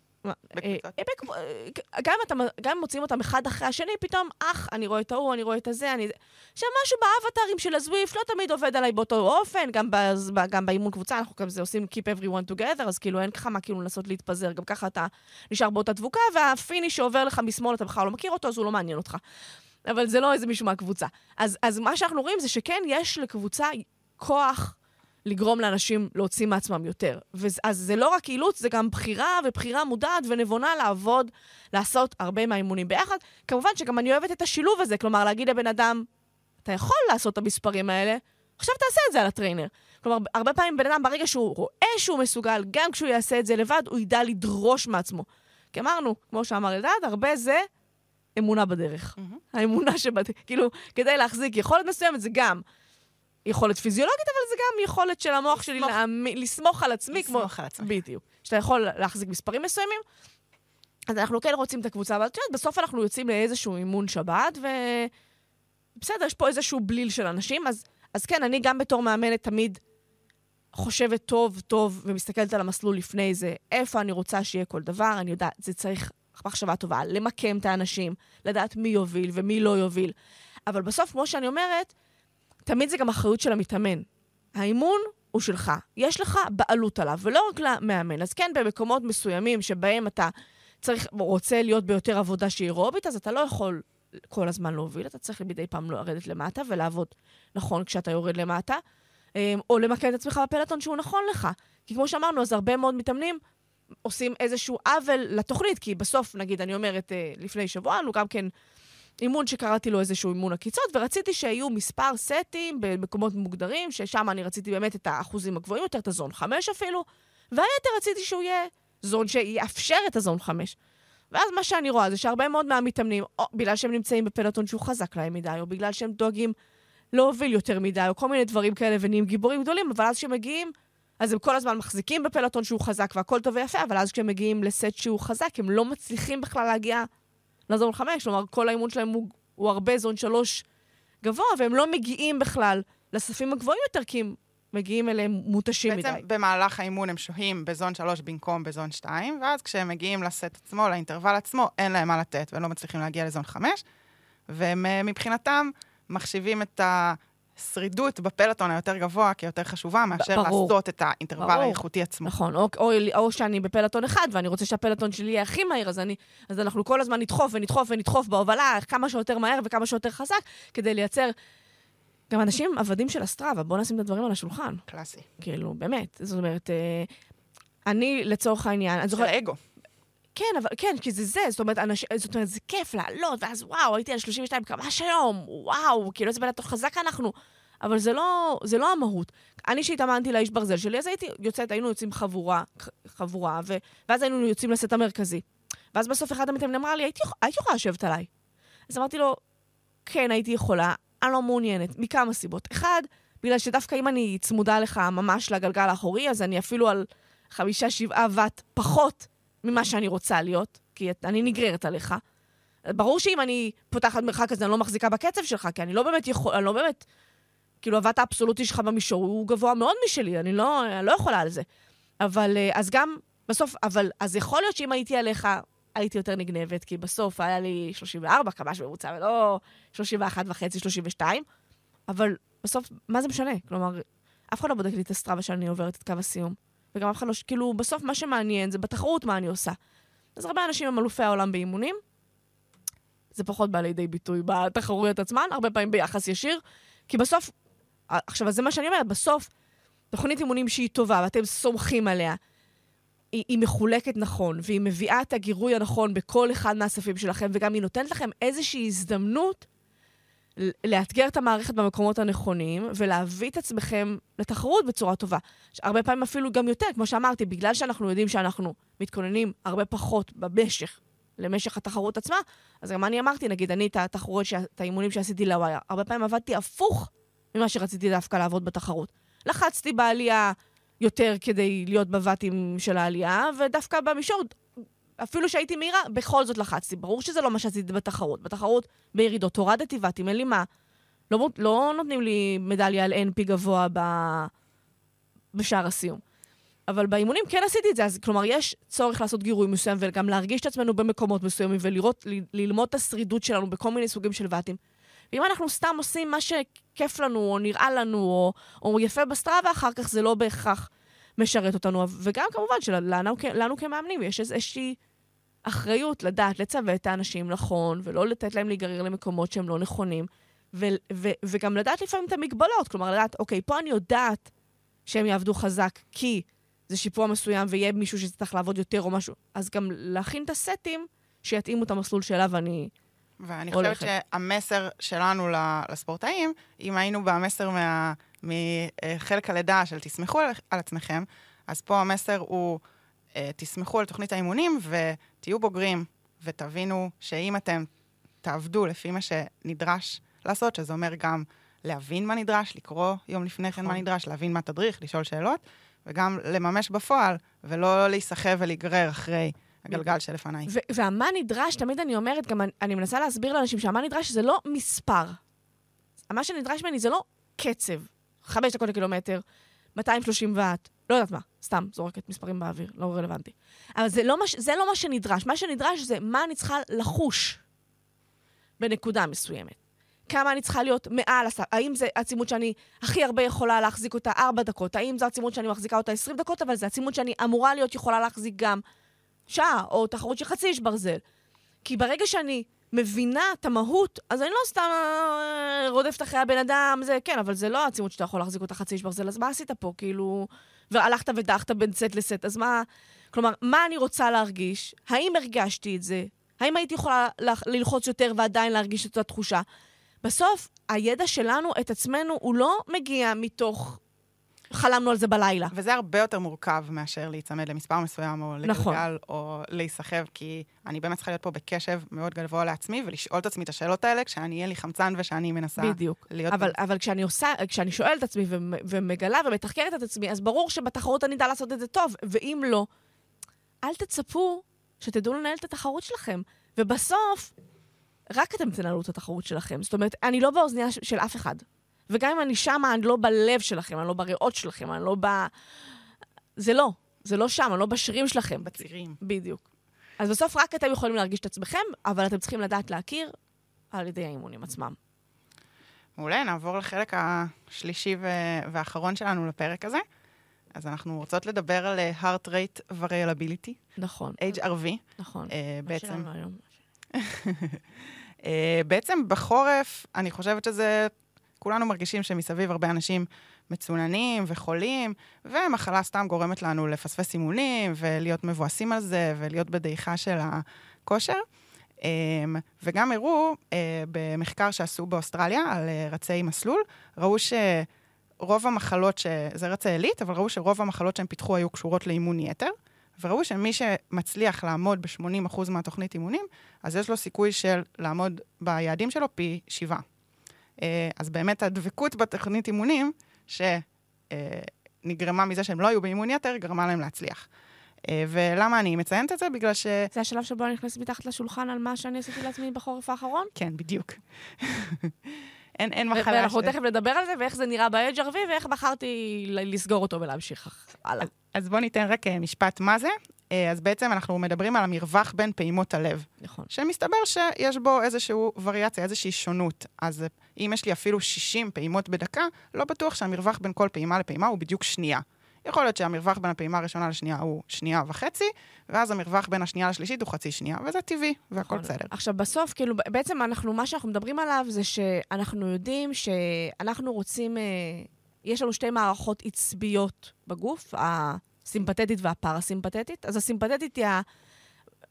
גם אם מוציאים אותם אחד אחרי השני, פתאום, אח, אני רואה את ההוא, אני רואה את הזה, אני... עכשיו, משהו באבטרים של הזוויף לא תמיד עובד עליי באותו אופן, גם באימון קבוצה, אנחנו כזה עושים Keep everyone together, אז כאילו אין לך מה כאילו לנסות להתפזר, גם ככה אתה נשאר באותה דבוקה, והפיני שעובר לך משמאל, אתה בכלל לא מכיר אותו, אז הוא לא מעניין אותך. אבל זה לא איזה מישהו מהקבוצה. אז, אז מה שאנחנו רואים זה שכן, יש לקבוצה כוח לגרום לאנשים להוציא מעצמם יותר. אז זה לא רק אילוץ, זה גם בחירה, ובחירה מודעת ונבונה לעבוד, לעשות הרבה מהאימונים ביחד. כמובן שגם אני אוהבת את השילוב הזה, כלומר, להגיד לבן אדם, אתה יכול לעשות את המספרים האלה, עכשיו תעשה את זה על הטריינר. כלומר, הרבה פעמים בן אדם, ברגע שהוא רואה שהוא מסוגל, גם כשהוא יעשה את זה לבד, הוא ידע לדרוש מעצמו. כי אמרנו, כמו שאמר אלדד, הרבה זה אמונה בדרך. Mm-hmm. האמונה שבד... כאילו, כדי להחזיק יכולת מסוימת זה גם יכולת פיזיולוגית, אבל זה גם יכולת של המוח שלי להמ... לסמוך על עצמי. לסמוך כמו... על עצמי. בדיוק. שאתה יכול להחזיק מספרים מסוימים. אז אנחנו כן רוצים את הקבוצה, אבל את יודעת, בסוף אנחנו יוצאים לאיזשהו אימון שבת, ובסדר, יש פה איזשהו בליל של אנשים, אז, אז כן, אני גם בתור מאמנת תמיד חושבת טוב, טוב, ומסתכלת על המסלול לפני זה, איפה אני רוצה שיהיה כל דבר, אני יודעת, זה צריך מחשבה טובה, למקם את האנשים, לדעת מי יוביל ומי לא יוביל. אבל בסוף, כמו שאני אומרת, תמיד זה גם אחריות של המתאמן. האימון הוא שלך, יש לך בעלות עליו, ולא רק למאמן. אז כן, במקומות מסוימים שבהם אתה צריך, רוצה להיות ביותר עבודה שהיא אירובית, אז אתה לא יכול כל הזמן להוביל, אתה צריך מדי פעם לרדת למטה ולעבוד נכון כשאתה יורד למטה, אמ, או למקד את עצמך בפלטון שהוא נכון לך. כי כמו שאמרנו, אז הרבה מאוד מתאמנים עושים איזשהו עוול לתוכנית, כי בסוף, נגיד, אני אומרת, אה, לפני שבוע, לנו גם כן אימון שקראתי לו איזשהו אימון עקיצות, ורציתי שיהיו מספר סטים במקומות מוגדרים, ששם אני רציתי באמת את האחוזים הגבוהים יותר, את הזון 5 אפילו, והיתר רציתי שהוא יהיה זון שיאפשר את הזון 5. ואז מה שאני רואה זה שהרבה מאוד מהמתאמנים, או בגלל שהם נמצאים בפלטון שהוא חזק להם מדי, או בגלל שהם דואגים להוביל יותר מדי, או כל מיני דברים כאלה, ונהיים גיבורים גדולים, אבל אז כשהם מגיעים, אז הם כל הזמן מחזיקים בפלטון שהוא חזק והכל טוב ויפה, אבל אז כשהם מגיעים לסט שהוא חזק, הם לא מצליחים בכלל להגיע לזון 5, כלומר, כל האימון שלהם הוא, הוא הרבה זון 3 גבוה, והם לא מגיעים בכלל לספים הגבוהים יותר, כי הם מגיעים אליהם מותשים בעצם מדי. בעצם במהלך האימון הם שוהים בזון 3 במקום בזון 2, ואז כשהם מגיעים לסט עצמו, לאינטרוול עצמו, אין להם מה לתת, והם לא מצליחים להגיע לזון 5, והם אה, מבחינתם מחשיבים את ה... שרידות בפלטון היותר גבוה כיותר חשובה מאשר ברור. לעשות את האינטרוול ברור. האיכותי עצמו. נכון, או, או, או שאני בפלטון אחד ואני רוצה שהפלטון שלי יהיה הכי מהיר, אז, אני, אז אנחנו כל הזמן נדחוף ונדחוף ונדחוף בהובלה כמה שיותר מהר וכמה שיותר חזק, כדי לייצר... גם אנשים עבדים של אסטרבה, בואו נשים את הדברים על השולחן. קלאסי. כאילו, באמת. זאת אומרת, אה, אני לצורך העניין... של זוכר... אגו. כן, אבל כן, כי זה זה, זאת אומרת, אנש, זאת אומרת, זה כיף לעלות, ואז וואו, הייתי על 32 קמ"ש שלום, וואו, כאילו איזה בן אדם חזק אנחנו. אבל זה לא, זה לא המהות. אני שהתאמנתי לאיש ברזל שלי, אז הייתי יוצאת, היינו יוצאים חבורה, חבורה, ו, ואז היינו יוצאים לסט המרכזי. ואז בסוף אחד המתאמנים אמר לי, הייתי, הייתי יכולה לשבת עליי. אז אמרתי לו, כן, הייתי יכולה, אני לא מעוניינת, מכמה סיבות. אחד, בגלל שדווקא אם אני צמודה לך ממש לגלגל האחורי, אז אני אפילו על חמישה, שבעה ואט פחות ממה שאני רוצה להיות, כי אני נגררת עליך. ברור שאם אני פותחת מרחק אז אני לא מחזיקה בקצב שלך, כי אני לא באמת יכול, אני לא באמת... כאילו, הוואט האבסולוטי שלך במישור הוא גבוה מאוד משלי, אני לא, אני לא יכולה על זה. אבל אה, אז גם, בסוף, אבל, אז יכול להיות שאם הייתי עליך, הייתי יותר נגנבת, כי בסוף היה לי 34 קמ"ש ממוצע, ולא 31 וחצי, 32, אבל בסוף, מה זה משנה? כלומר, אף אחד לא בודק לי את הסטרבה שאני עוברת את קו הסיום. וגם אף אחד לא, כאילו, בסוף מה שמעניין זה בתחרות מה אני עושה. אז הרבה אנשים הם אלופי העולם באימונים, זה פחות בא לידי ביטוי בתחרויות עצמן, הרבה פעמים ביחס ישיר, כי בסוף, עכשיו, זה מה שאני אומרת, בסוף, תוכנית אימונים שהיא טובה ואתם סומכים עליה, היא, היא מחולקת נכון, והיא מביאה את הגירוי הנכון בכל אחד מהספים שלכם, וגם היא נותנת לכם איזושהי הזדמנות לאתגר את המערכת במקומות הנכונים, ולהביא את עצמכם לתחרות בצורה טובה. הרבה פעמים אפילו גם יותר, כמו שאמרתי, בגלל שאנחנו יודעים שאנחנו מתכוננים הרבה פחות במשך, למשך התחרות עצמה, אז גם אני אמרתי, נגיד, אני את התחרות, את האימונים שעשיתי לווייר, הרבה פעמים עבדתי הפוך ממה שרציתי דווקא לעבוד בתחרות. לחצתי בעלייה יותר כדי להיות בבתים של העלייה, ודווקא במישור, אפילו שהייתי מהירה, בכל זאת לחצתי. ברור שזה לא מה שעשיתי בתחרות. בתחרות, בירידות, הורדתי בתים, אין לי מה. לא, לא נותנים לי מדליה על NP גבוה ב... בשער הסיום. אבל באימונים כן עשיתי את זה, אז כלומר, יש צורך לעשות גירוי מסוים וגם להרגיש את עצמנו במקומות מסוימים ולראות, ל- ללמוד את השרידות שלנו בכל מיני סוגים של ואטים. ואם אנחנו סתם עושים מה שכיף לנו, או נראה לנו, או, או יפה בסטראבה, אחר כך זה לא בהכרח משרת אותנו. וגם כמובן שלנו לנו כמאמנים יש איזושהי אחריות לדעת לצוות את האנשים נכון, ולא לתת להם להיגרר למקומות שהם לא נכונים, ו- ו- וגם לדעת לפעמים את המגבלות. כלומר, לדעת, אוקיי, פה אני יודעת שהם יעבדו חזק, כי זה שיפוע מסוים ויהיה מישהו שצריך לעבוד יותר או משהו. אז גם להכין את הסטים שיתאימו את המסלול שאליו אני ואני הולכת. חושבת שהמסר שלנו לספורטאים, אם היינו במסר מה, מחלק הלידה של תסמכו על, עצמכם, אז פה המסר הוא, אה, תסמכו על תוכנית האימונים ותהיו בוגרים, ותבינו שאם אתם תעבדו לפי מה שנדרש לעשות, שזה אומר גם להבין מה נדרש, לקרוא יום לפני כן מה נכון. נדרש, להבין מה תדריך, לשאול שאלות, וגם לממש בפועל, ולא להיסחב ולהיגרר אחרי הגלגל שלפניי. והמה נדרש, תמיד אני אומרת, גם אני, אני מנסה להסביר לאנשים שהמה נדרש זה לא מספר. מה שנדרש ממני זה לא קצב, חמש דקות לקילומטר, 230 ואט, לא יודעת מה, סתם זורקת מספרים באוויר, לא רלוונטי. אבל זה לא, מה, זה לא מה שנדרש. מה שנדרש זה מה אני צריכה לחוש בנקודה מסוימת. כמה אני צריכה להיות מעל הסף, האם זה עצימות שאני הכי הרבה יכולה להחזיק אותה ארבע דקות, האם זו עצימות שאני מחזיקה אותה עשרים דקות, אבל זו עצימות שאני אמורה להיות יכולה להחזיק גם שעה, או תחרות של חצי איש ברזל. כי ברגע שאני מבינה את המהות, אז אני לא סתם אה, רודפת אחרי הבן אדם, זה כן, אבל זה לא העצימות שאתה יכול להחזיק אותה חצי איש ברזל, אז מה עשית פה? כאילו... והלכת ודחת בין סט לסט, אז מה... כלומר, מה אני רוצה להרגיש? האם הרגשתי את זה? האם הייתי יכולה ללחוץ יותר ועדיין להרגיש את התחושה? בסוף, הידע שלנו, את עצמנו, הוא לא מגיע מתוך... חלמנו על זה בלילה. וזה הרבה יותר מורכב מאשר להיצמד למספר מסוים, או לגלגל, נכון. או להיסחב, כי אני באמת צריכה להיות פה בקשב מאוד גבוה לעצמי, ולשאול את עצמי את השאלות האלה, כשאני אהיה לי חמצן ושאני מנסה בדיוק. להיות... אבל, ב... אבל כשאני עושה, כשאני שואלת את עצמי ומגלה ומתחקרת את עצמי, אז ברור שבתחרות אני אדע לעשות את זה טוב, ואם לא, אל תצפו שתדעו לנהל את התחרות שלכם. ובסוף, רק אתם תנהלו את התחרות שלכם. זאת אומרת, אני לא באוזניה של אף אחד. וגם אם אני שמה, אני לא בלב שלכם, אני לא בריאות שלכם, אני לא ב... זה לא. זה לא שם, אני לא בשרירים שלכם. בצירים. בדיוק. אז בסוף רק אתם יכולים להרגיש את עצמכם, אבל אתם צריכים לדעת להכיר על ידי האימונים עצמם. מעולה, נעבור לחלק השלישי והאחרון שלנו לפרק הזה. אז אנחנו רוצות לדבר על אה, heart rate variability. נכון. HRV. נכון. Uh, בעצם... uh, [laughs] בעצם בחורף, אני חושבת שזה כולנו מרגישים שמסביב הרבה אנשים מצוננים וחולים, ומחלה סתם גורמת לנו לפספס אימונים ולהיות מבואסים על זה ולהיות בדעיכה של הכושר. אמ, וגם הראו אה, במחקר שעשו באוסטרליה על אה, רצי מסלול, ראו שרוב המחלות, ש... זה רצי עילית, אבל ראו שרוב המחלות שהם פיתחו היו קשורות לאימון יתר, וראו שמי שמצליח לעמוד ב-80% מהתוכנית אימונים, אז יש לו סיכוי של לעמוד ביעדים שלו פי שבעה. אה, אז באמת הדבקות בתוכנית אימונים, שנגרמה מזה שהם לא היו באימון יתר, גרמה להם להצליח. אה, ולמה אני מציינת את זה? בגלל ש... זה השלב שבו אני נכנסת מתחת לשולחן על מה שאני עשיתי לעצמי בחורף האחרון? כן, בדיוק. [laughs] אין, אין מחלה... ואנחנו תכף נדבר על זה, ואיך זה נראה ב-HRV, ואיך בחרתי לסגור אותו ולהמשיך הלאה. אז בואו ניתן רק אה, משפט מה זה. אה, אז בעצם אנחנו מדברים על המרווח בין פעימות הלב, נכון. שמסתבר שיש בו איזושהי וריאציה, איזושהי שונות. אז אה, אם יש לי אפילו 60 פעימות בדקה, לא בטוח שהמרווח בין כל פעימה לפעימה הוא בדיוק שנייה. יכול להיות שהמרווח בין הפעימה הראשונה לשנייה הוא שנייה וחצי, ואז המרווח בין השנייה לשלישית הוא חצי שנייה, וזה טבעי, והכל נכון. בסדר. עכשיו, בסוף, כאילו, בעצם אנחנו, מה שאנחנו מדברים עליו זה שאנחנו יודעים שאנחנו רוצים, אה, יש לנו שתי מערכות עצביות בגוף, הסימפתטית והפרסימפתטית. אז הסימפתטית היא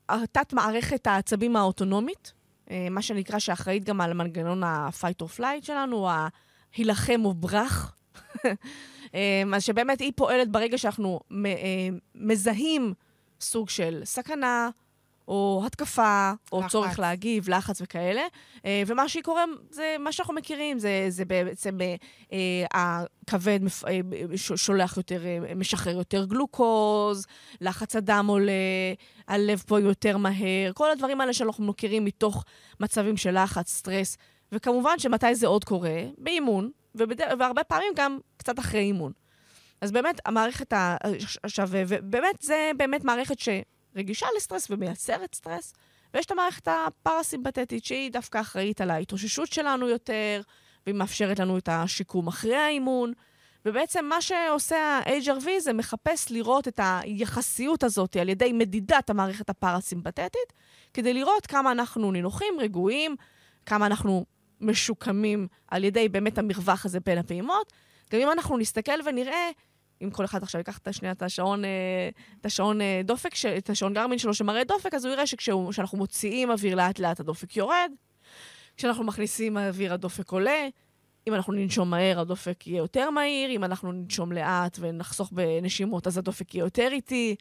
התת-מערכת העצבים האוטונומית, אה, מה שנקרא שאחראית גם על מנגנון ה-fight or flight שלנו, ההילחם או ברח. [laughs] אה, אז שבאמת היא פועלת ברגע שאנחנו אה, מזהים סוג של סכנה, או התקפה, או לחץ. צורך להגיב, לחץ וכאלה. אה, ומה שקורה זה מה שאנחנו מכירים, זה, זה בעצם אה, אה, הכבד ש- שולח יותר, משחרר יותר גלוקוז, לחץ הדם עולה, הלב פה יותר מהר, כל הדברים האלה שאנחנו מכירים מתוך מצבים של לחץ, סטרס. וכמובן שמתי זה עוד קורה? באימון, ובד... והרבה פעמים גם קצת אחרי אימון. אז באמת, המערכת ה... עכשיו, ובאמת, זה באמת מערכת שרגישה לסטרס ומייצרת סטרס, ויש את המערכת הפרסימפטית, שהיא דווקא אחראית על ההתאוששות שלנו יותר, והיא מאפשרת לנו את השיקום אחרי האימון. ובעצם מה שעושה ה-HRV זה מחפש לראות את היחסיות הזאת על ידי מדידת המערכת הפרסימפטית, כדי לראות כמה אנחנו נינוחים, רגועים, כמה אנחנו משוקמים על ידי באמת המרווח הזה בין הפעימות. גם אם אנחנו נסתכל ונראה, אם כל אחד עכשיו ייקח את השנייה, את השעון, אה, את השעון אה, דופק, את השעון גרמין שלו שמראה דופק, אז הוא יראה שכשאנחנו מוציאים אוויר לאט-לאט הדופק יורד, כשאנחנו מכניסים אוויר הדופק עולה, אם אנחנו ננשום מהר הדופק יהיה יותר מהיר, אם אנחנו ננשום לאט ונחסוך בנשימות אז הדופק יהיה יותר איטי.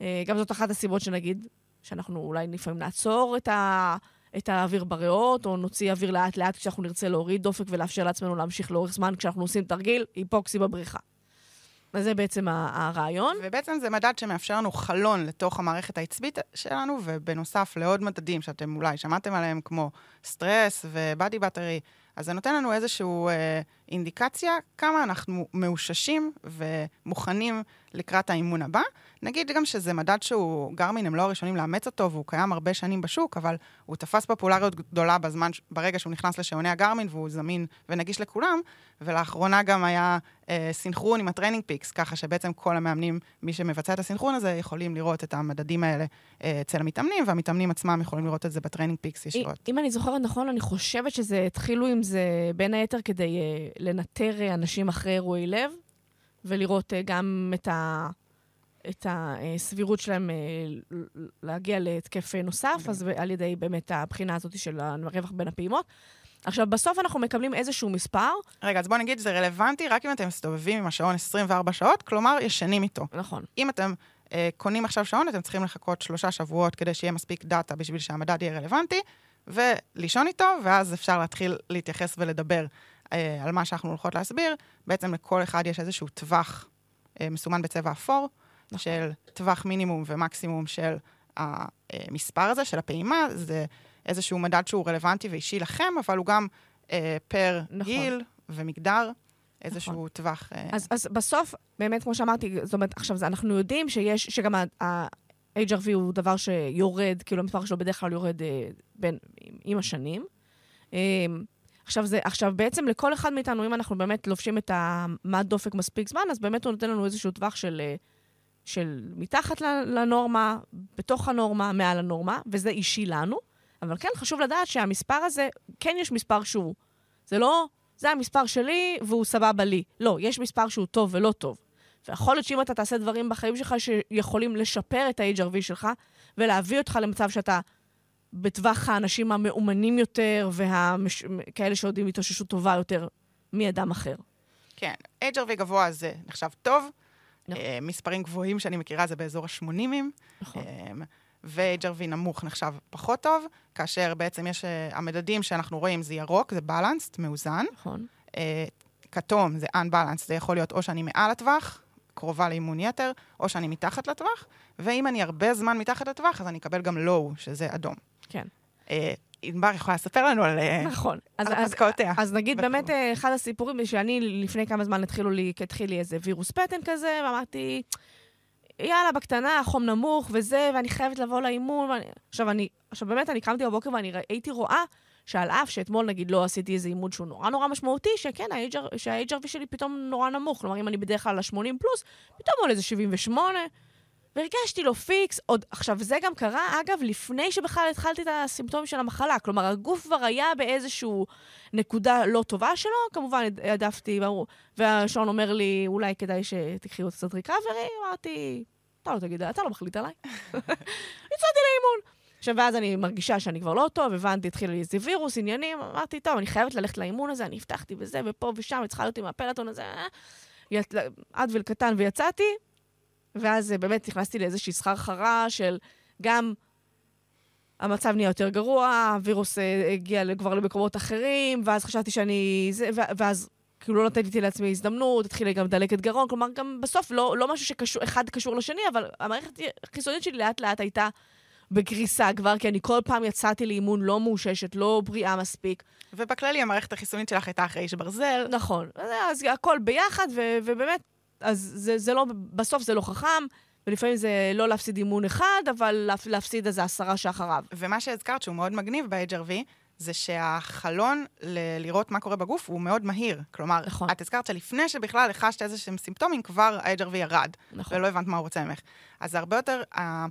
אה, גם זאת אחת הסיבות שנגיד, שאנחנו אולי לפעמים נעצור את, ה, את האוויר בריאות, או נוציא אוויר לאט-לאט כשאנחנו נרצה להוריד דופק ולאפשר לעצמנו להמשיך לאורך זמן כשאנחנו עושים תרגיל היפוקסי בבריחה. אז זה בעצם הרעיון. ובעצם זה מדד שמאפשר לנו חלון לתוך המערכת העצבית שלנו, ובנוסף לעוד מדדים שאתם אולי שמעתם עליהם, כמו סטרס ובאדי בטרי, אז זה נותן לנו איזושהי אה, אינדיקציה כמה אנחנו מאוששים ומוכנים לקראת האימון הבא. נגיד גם שזה מדד שהוא, גרמין הם לא הראשונים לאמץ אותו, והוא קיים הרבה שנים בשוק, אבל הוא תפס פופולריות גדולה בזמן, ברגע שהוא נכנס לשעוני הגרמין, והוא זמין ונגיש לכולם, ולאחרונה גם היה אה, סינכרון עם ה TrainingPeaks, ככה שבעצם כל המאמנים, מי שמבצע את הסינכרון הזה, יכולים לראות את המדדים האלה אה, אצל המתאמנים, והמתאמנים עצמם יכולים לראות את זה ב TrainingPeaks ישירות. אם אני זוכרת נכון, אני חושבת שזה התחילו עם זה בין היתר כדי אה, לנטר אה, אנשים אחרי אירועי לב, ולראות אה, גם את, ה, את הסבירות שלהם אה, להגיע להתקף נוסף, אוקיי. אז על ידי באמת הבחינה הזאת של הרווח בין הפעימות. עכשיו, בסוף אנחנו מקבלים איזשהו מספר, רגע, אז בואו נגיד, זה רלוונטי רק אם אתם מסתובבים עם השעון 24 שעות, כלומר, ישנים איתו. נכון, אם אתם אה, קונים עכשיו שעון, אתם צריכים לחכות שלושה שבועות כדי שיהיה מספיק דאטה בשביל שהמדד יהיה רלוונטי, ולישון איתו, ואז אפשר להתחיל להתייחס ולדבר אה, על מה שאנחנו הולכות להסביר. בעצם לכל אחד יש איזשהו טווח אה, מסומן בצבע אפור, נכון. של טווח מינימום ומקסימום של המספר הזה, של הפעימה. זה איזשהו מדד שהוא רלוונטי ואישי לכם, אבל הוא גם אה, פר נכון. גיל ומגדר, איזשהו נכון. טווח... אה, אז, אז בסוף, באמת, כמו שאמרתי, זאת אומרת, עכשיו, זה- אנחנו יודעים שיש, שגם ה-HRV הוא דבר שיורד, כאילו המספר שלו בדרך כלל יורד אה, בין, עם, עם השנים. אה, עכשיו, זה, עכשיו, בעצם לכל אחד מאיתנו, אם אנחנו באמת לובשים את המד דופק מספיק זמן, אז באמת הוא נותן לנו איזשהו טווח של, אה, של מתחת לנורמה, בתוך הנורמה, מעל הנורמה, וזה אישי לנו. אבל כן, חשוב לדעת שהמספר הזה, כן יש מספר שהוא, זה לא, זה המספר שלי והוא סבבה לי. לא, יש מספר שהוא טוב ולא טוב. ויכול להיות שאם אתה תעשה דברים בחיים שלך שיכולים לשפר את ה-HRV שלך, ולהביא אותך למצב שאתה בטווח האנשים המאומנים יותר, וכאלה שיודעים התאוששות טובה יותר מאדם אחר. כן, HRV גבוה זה נחשב טוב. נכון. אה, מספרים גבוהים שאני מכירה זה באזור ה-80, נכון. ו-HRV נמוך נחשב פחות טוב, כאשר בעצם יש, אה, המדדים שאנחנו רואים זה ירוק, זה balanced, מאוזן. נכון. אה, כתום זה unbalanced, זה יכול להיות או שאני מעל הטווח, קרובה לאימון יתר, או שאני מתחת לטווח, ואם אני הרבה זמן מתחת לטווח, אז אני אקבל גם low, שזה אדום. כן. אה, ענבר יכולה לספר לנו על... אה, נכון. אז, על אז, הרפתקאותיה. אז נגיד בתחום. באמת אה, אחד הסיפורים שאני לפני כמה זמן התחילו לי, התחיל לי איזה וירוס פטן כזה, ואמרתי, יאללה, בקטנה, חום נמוך וזה, ואני חייבת לבוא לאימון. ואני... עכשיו, אני, עכשיו באמת, אני קמתי בבוקר ואני הייתי רואה שעל אף שאתמול נגיד לא עשיתי איזה אימון שהוא נורא נורא משמעותי, שכן, ה-HR שה-HRV שלי פתאום נורא נמוך. כלומר, אם אני בדרך כלל על ה-80 פלוס, פתאום עולה איזה 78, והרגשתי לו פיקס. עוד, עכשיו, זה גם קרה, אגב, לפני שבכלל התחלתי את הסימפטומים של המחלה. כלומר, הגוף כבר היה באיזשהו נקודה לא טובה שלו, כמובן העדפתי, ברור. והשעון אומר לי, אולי כדאי שתקחי עוד קצת ריקאברי, אמרתי, אתה לא תגיד, אתה לא מחליט עליי. [laughs] יצאתי לאימון. עכשיו, ואז אני מרגישה שאני כבר לא טוב, הבנתי, התחיל לי איזה וירוס, עניינים, אמרתי, טוב, אני חייבת ללכת לאימון הזה, אני הבטחתי בזה ופה ושם, צריכה להיות עם הפלטון הזה, אה. אדוויל קטן ויצאתי, ואז אה, באמת נכנסתי לאיזושהי סחרחרה של גם המצב נהיה יותר גרוע, הווירוס אה, הגיע כבר למקומות אחרים, ואז חשבתי שאני... זה, ואז כאילו לא נתתי לעצמי הזדמנות, התחילה גם דלקת גרון, כלומר, גם בסוף לא, לא משהו שאחד קשור לשני, אבל המערכת החיסונית שלי לאט לאט הייתה בגריסה כבר, כי אני כל פעם יצאתי לאימון לא מאוששת, לא בריאה מספיק. ובכללי, המערכת החיסונית שלך הייתה אחרי איש ברזל. נכון. אז, הכל ביחד, ו- ובאמת, אז זה, זה לא, בסוף זה לא חכם, ולפעמים זה לא להפסיד אימון אחד, אבל להפ- להפסיד איזה עשרה שאחריו. ומה שהזכרת, שהוא מאוד מגניב ב-HRV, זה שהחלון ל- לראות מה קורה בגוף הוא מאוד מהיר. כלומר, נכון. את הזכרת שלפני שבכלל החשת איזה שהם סימפטומים, כבר ה-HRV ירד, נכון. ולא הבנת מה הוא רוצה ממך. אז זה הרבה יותר, אה,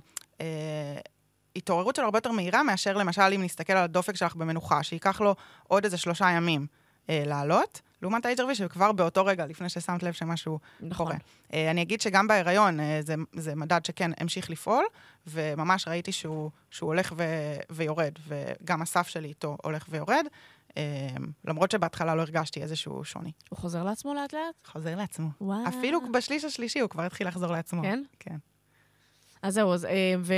ההתעוררות שלו הרבה יותר מהירה מאשר למשל אם נסתכל על הדופק שלך במנוחה, שייקח לו עוד איזה שלושה ימים אה, לעלות, לעומת ה-HRV שכבר באותו רגע, לפני ששמת לב שמשהו נכון. קורה. אה, אני אגיד שגם בהיריון אה, זה, זה מדד שכן המשיך לפעול, וממש ראיתי שהוא, שהוא הולך ו, ויורד, וגם הסף שלי איתו הולך ויורד, אה, למרות שבהתחלה לא הרגשתי איזשהו שוני. הוא חוזר לעצמו לאט לאט? חוזר לעצמו. וואו. אפילו בשליש השלישי הוא כבר התחיל לחזור לעצמו. כן? כן. אז זהו, אז, אה, ו...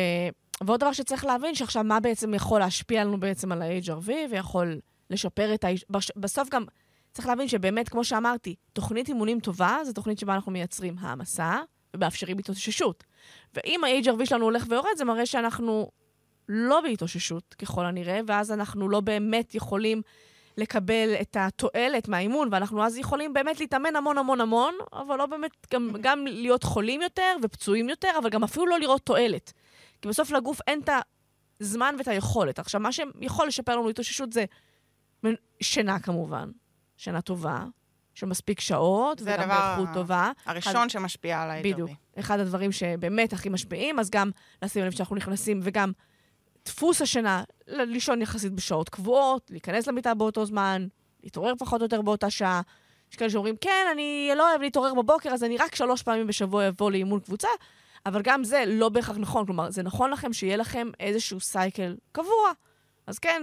ועוד דבר שצריך להבין, שעכשיו מה בעצם יכול להשפיע לנו בעצם על ה-HRV, ויכול לשפר את ה... בסוף גם צריך להבין שבאמת, כמו שאמרתי, תוכנית אימונים טובה זו תוכנית שבה אנחנו מייצרים העמסה ומאפשרים התאוששות. ואם ה-HRV שלנו הולך ויורד, זה מראה שאנחנו לא בהתאוששות, ככל הנראה, ואז אנחנו לא באמת יכולים לקבל את התועלת מהאימון, ואנחנו אז יכולים באמת להתאמן המון המון המון, אבל לא באמת, גם, גם להיות חולים יותר ופצועים יותר, אבל גם אפילו לא לראות תועלת. כי בסוף לגוף אין את הזמן ואת היכולת. עכשיו, מה שיכול לשפר לנו התאוששות זה שינה כמובן, שינה טובה, של מספיק שעות, זה וגם הדבר באיכות טובה. הראשון שמשפיע על ה-HRV. בדיוק. אחד הדברים שבאמת הכי משפיעים, אז גם לשים לב שאנחנו נכנסים, וגם דפוס השינה, לישון יחסית בשעות קבועות, להיכנס למיטה באותו זמן, להתעורר פחות או יותר באותה שעה. יש כאלה שאומרים, כן, אני לא אוהב להתעורר בבוקר, אז אני רק שלוש פעמים בשבוע אבוא לאימון קבוצה, אבל גם זה לא בהכרח נכון. כלומר, זה נכון לכם שיהיה לכם איזשהו סייקל קבוע. אז כן,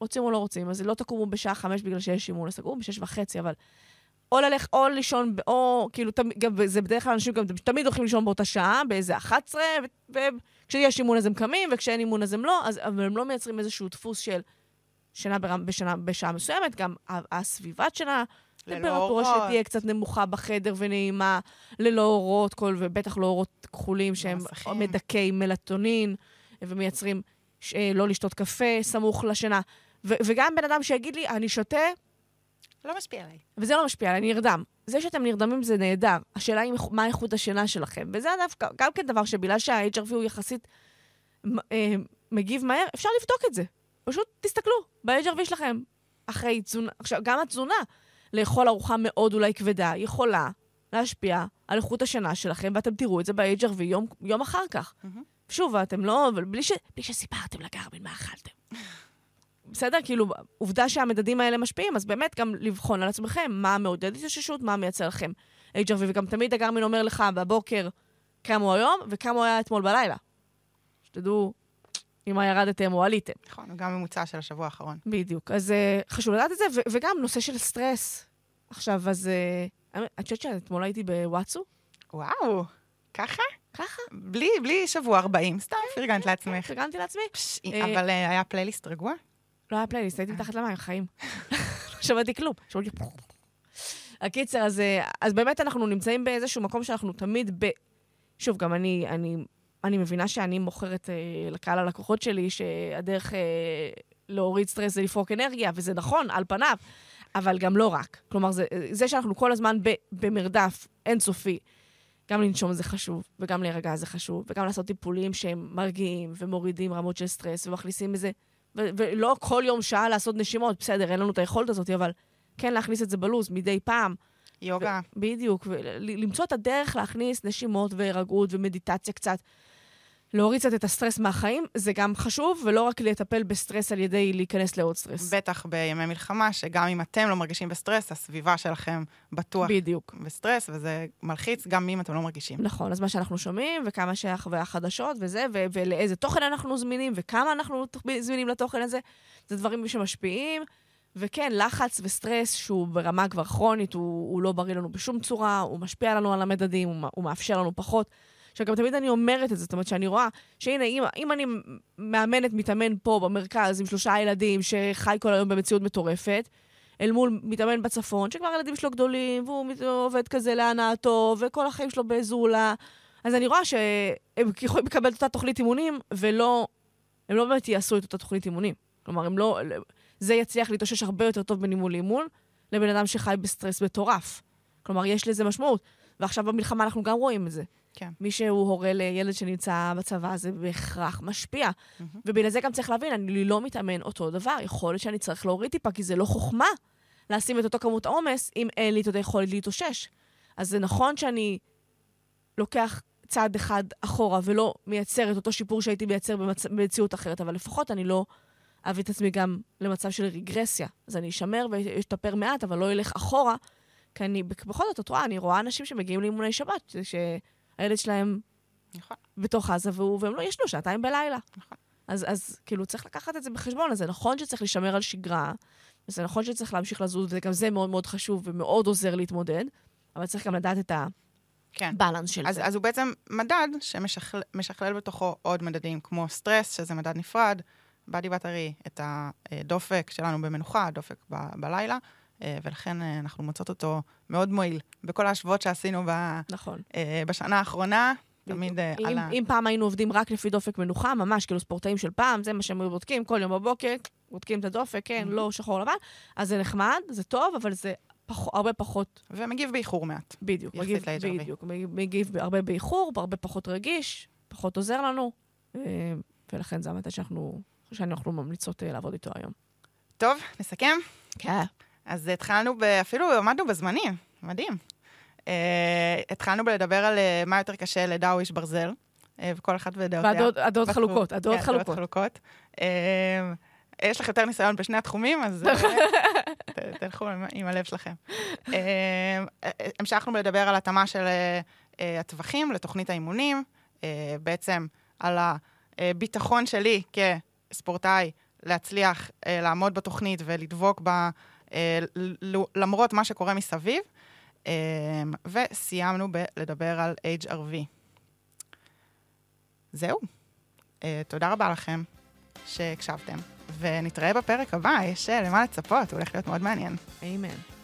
רוצים או לא רוצים, אז לא תקומו בשעה חמש בגלל שיש אז תקומו בשש וחצי, אבל או ללך, או לישון, או כאילו, תמ- גם, זה בדרך כלל אנשים גם תמיד הולכים לישון באותה שעה, באיזה 11, וכשיש אימון אז הם קמים, וכשאין אימון אז הם לא, אז, אבל הם לא מייצרים איזשהו דפוס של שינה ברם, בשנה, בשעה מסוימת, גם הסביבת שינה, טמפרטורה אורות. שתהיה קצת נמוכה בחדר ונעימה, ללא אורות, כל, ובטח לא אורות כחולים שהם מסכים. מדכאי מלטונין, ומייצרים ש- אה, לא לשתות קפה סמוך לשינה. ו- וגם בן אדם שיגיד לי, אני שותה, לא משפיע עליי. וזה לא משפיע, אני נרדם. זה שאתם נרדמים זה נהדר. השאלה היא מה איכות השינה שלכם. וזה דווקא גם כן דבר שבגלל שה-HRV הוא יחסית אה, מגיב מהר, אפשר לבדוק את זה. פשוט תסתכלו ב-HRV שלכם. אחרי תזונה, עכשיו, גם התזונה, לאכול ארוחה מאוד אולי כבדה, יכולה להשפיע על איכות השינה שלכם, ואתם תראו את זה ב-HRV יום, יום אחר כך. מהמם. שוב, אתם לא, אבל בלי, ש, בלי שסיפרתם לגרמין מה אכלתם. בסדר? כאילו, עובדה שהמדדים האלה משפיעים, אז באמת גם לבחון על עצמכם מה מעודד התאוששות, מה מייצר לכם HRV, וגם תמיד הגרמין אומר לך בבוקר כמה הוא היום וכמה הוא היה אתמול בלילה. שתדעו אם מה ירדתם או עליתם. נכון, גם ממוצע של השבוע האחרון. בדיוק. אז uh, חשוב לדעת את זה, ו- וגם נושא של סטרס. עכשיו, אז... Uh, את חושבת שאתמול הייתי בוואטסו? וואו, ככה? ככה? בלי, בלי שבוע 40, סתם פרגנת לעצמך. פרגנתי לעצמי. אה, אבל אה, היה פלייליסט רגוע? לא היה פלייליסט, הייתי מתחת למים, חיים. [laughs] לא שמעתי כלום. שמעתי... הקיצר, אז, אה, אז באמת אנחנו נמצאים באיזשהו מקום שאנחנו תמיד ב... שוב, גם אני, אני, אני מבינה שאני מוכרת אה, לקהל הלקוחות שלי, שהדרך אה, להוריד סטרס זה לפרוק אנרגיה, וזה נכון, על פניו, אבל גם לא רק. כלומר, זה, זה שאנחנו כל הזמן ב, במרדף אינסופי, גם לנשום זה חשוב, וגם להירגע זה חשוב, וגם לעשות טיפולים שהם מרגיעים ומורידים רמות של סטרס ומכניסים איזה... ו- ולא כל יום שעה לעשות נשימות, בסדר, אין לנו את היכולת הזאת, אבל כן להכניס את זה בלוז מדי פעם. יוגה. ו- בדיוק, ולמצוא את הדרך להכניס נשימות והירגעות ומדיטציה קצת. להוריד קצת את הסטרס מהחיים, זה גם חשוב, ולא רק לטפל בסטרס על ידי להיכנס לעוד סטרס. בטח בימי מלחמה, שגם אם אתם לא מרגישים בסטרס, הסביבה שלכם בטוח בדיוק. בסטרס, וזה מלחיץ גם אם אתם לא מרגישים. נכון, אז מה שאנחנו שומעים, וכמה שח- והחדשות וזה, ו- ולאיזה תוכן אנחנו זמינים, וכמה אנחנו זמינים לתוכן הזה, זה דברים שמשפיעים. וכן, לחץ וסטרס שהוא ברמה כבר כרונית, הוא, הוא לא בריא לנו בשום צורה, הוא משפיע לנו על המדדים, הוא, הוא מאפשר לנו פחות. עכשיו, גם תמיד אני אומרת את זה, זאת אומרת שאני רואה שהנה, אם, אם אני מאמנת, מתאמן פה במרכז עם שלושה ילדים שחי כל היום במציאות מטורפת, אל מול מתאמן בצפון, שכבר הילדים שלו גדולים, והוא עובד כזה להנאתו, וכל החיים שלו בזולה, אז אני רואה שהם יכולים לקבל את אותה תוכנית אימונים, ולא, הם לא באמת יעשו את אותה תוכנית אימונים. כלומר, הם לא... זה יצליח להתאושש הרבה יותר טוב בנימול אימון, לבן אדם שחי בסטרס מטורף. כלומר, יש לזה משמעות. ועכשיו במלחמה אנחנו גם רואים את זה. כן. מי שהוא הורה לילד שנמצא בצבא, זה בהכרח משפיע. מהמם. ובגלל זה גם צריך להבין, אני לא מתאמן אותו דבר. יכול להיות שאני צריך להוריד טיפה, כי זה לא חוכמה לשים את אותו כמות עומס, אם אין לי את אותה יכולת להתאושש. אז זה נכון שאני לוקח צעד אחד אחורה ולא מייצר את אותו שיפור שהייתי מייצר במצ... במציאות אחרת, אבל לפחות אני לא אביא את עצמי גם למצב של רגרסיה. אז אני אשמר ואשתפר מעט, אבל לא אלך אחורה, כי אני, בכל זאת, את רואה, אני רואה אנשים שמגיעים לאימוני שבת, שהילד שלהם נכון. בתוך עזה, והוא, והם לא ישנו שעתיים בלילה. נכון. אז, אז כאילו, צריך לקחת את זה בחשבון. אז זה נכון שצריך להישמר על שגרה, וזה נכון שצריך להמשיך לזוז, וגם זה מאוד מאוד חשוב ומאוד עוזר להתמודד, אבל צריך גם לדעת את כן. הבלנס של אז, זה. אז הוא בעצם מדד שמשכלל בתוכו עוד מדדים, כמו סטרס, שזה מדד נפרד, בדי בטרי, את הדופק שלנו במנוחה, הדופק ב- בלילה, ולכן אה, אנחנו מוצאות אותו מאוד מועיל. בכל ההשוואות שעשינו ב- נכון. אה, בשנה האחרונה, תמיד אה, אם, על ה... אם פעם היינו עובדים רק לפי דופק מנוחה, ממש כאילו ספורטאים של פעם, זה מה שהם היו בודקים כל יום בבוקר, בודקים את הדופק, כן, לא שחור לבן, אז זה נחמד, זה טוב, אבל זה פח, הרבה פחות, ומגיב באיחור מעט. בדיוק, מגיב. בדיוק, מגיב, הרבה באיחור, הרבה פחות רגיש, פחות עוזר לנו, אה, ולכן זה המטה שאנחנו, שאנחנו ממליצות אה, לעבוד איתו היום. טוב, נסכם? כן. אז התחלנו, ב... אפילו עמדנו בזמנים, מדהים. Uh, התחלנו בלדבר על uh, מה יותר קשה לידה או איש ברזל, uh, וכל אחת ודעותיה. והדעות חלוקות, הדעות כן, חלוקות. חלוקות. Uh, יש לך יותר ניסיון בשני התחומים, אז uh, [laughs] ת- תלכו עם, עם הלב שלכם. Uh, המשכנו בלדבר על התאמה של uh, uh, הטווחים לתוכנית האימונים, uh, בעצם על הביטחון שלי כספורטאי להצליח uh, לעמוד בתוכנית ולדבוק ל- למרות מה שקורה מסביב, אה, וסיימנו בלדבר על HRV. זהו. אה, תודה רבה לכם שהקשבתם, ונתראה בפרק הבא, יש אה, למה לצפות, הוא הולך להיות מאוד מעניין. אמן.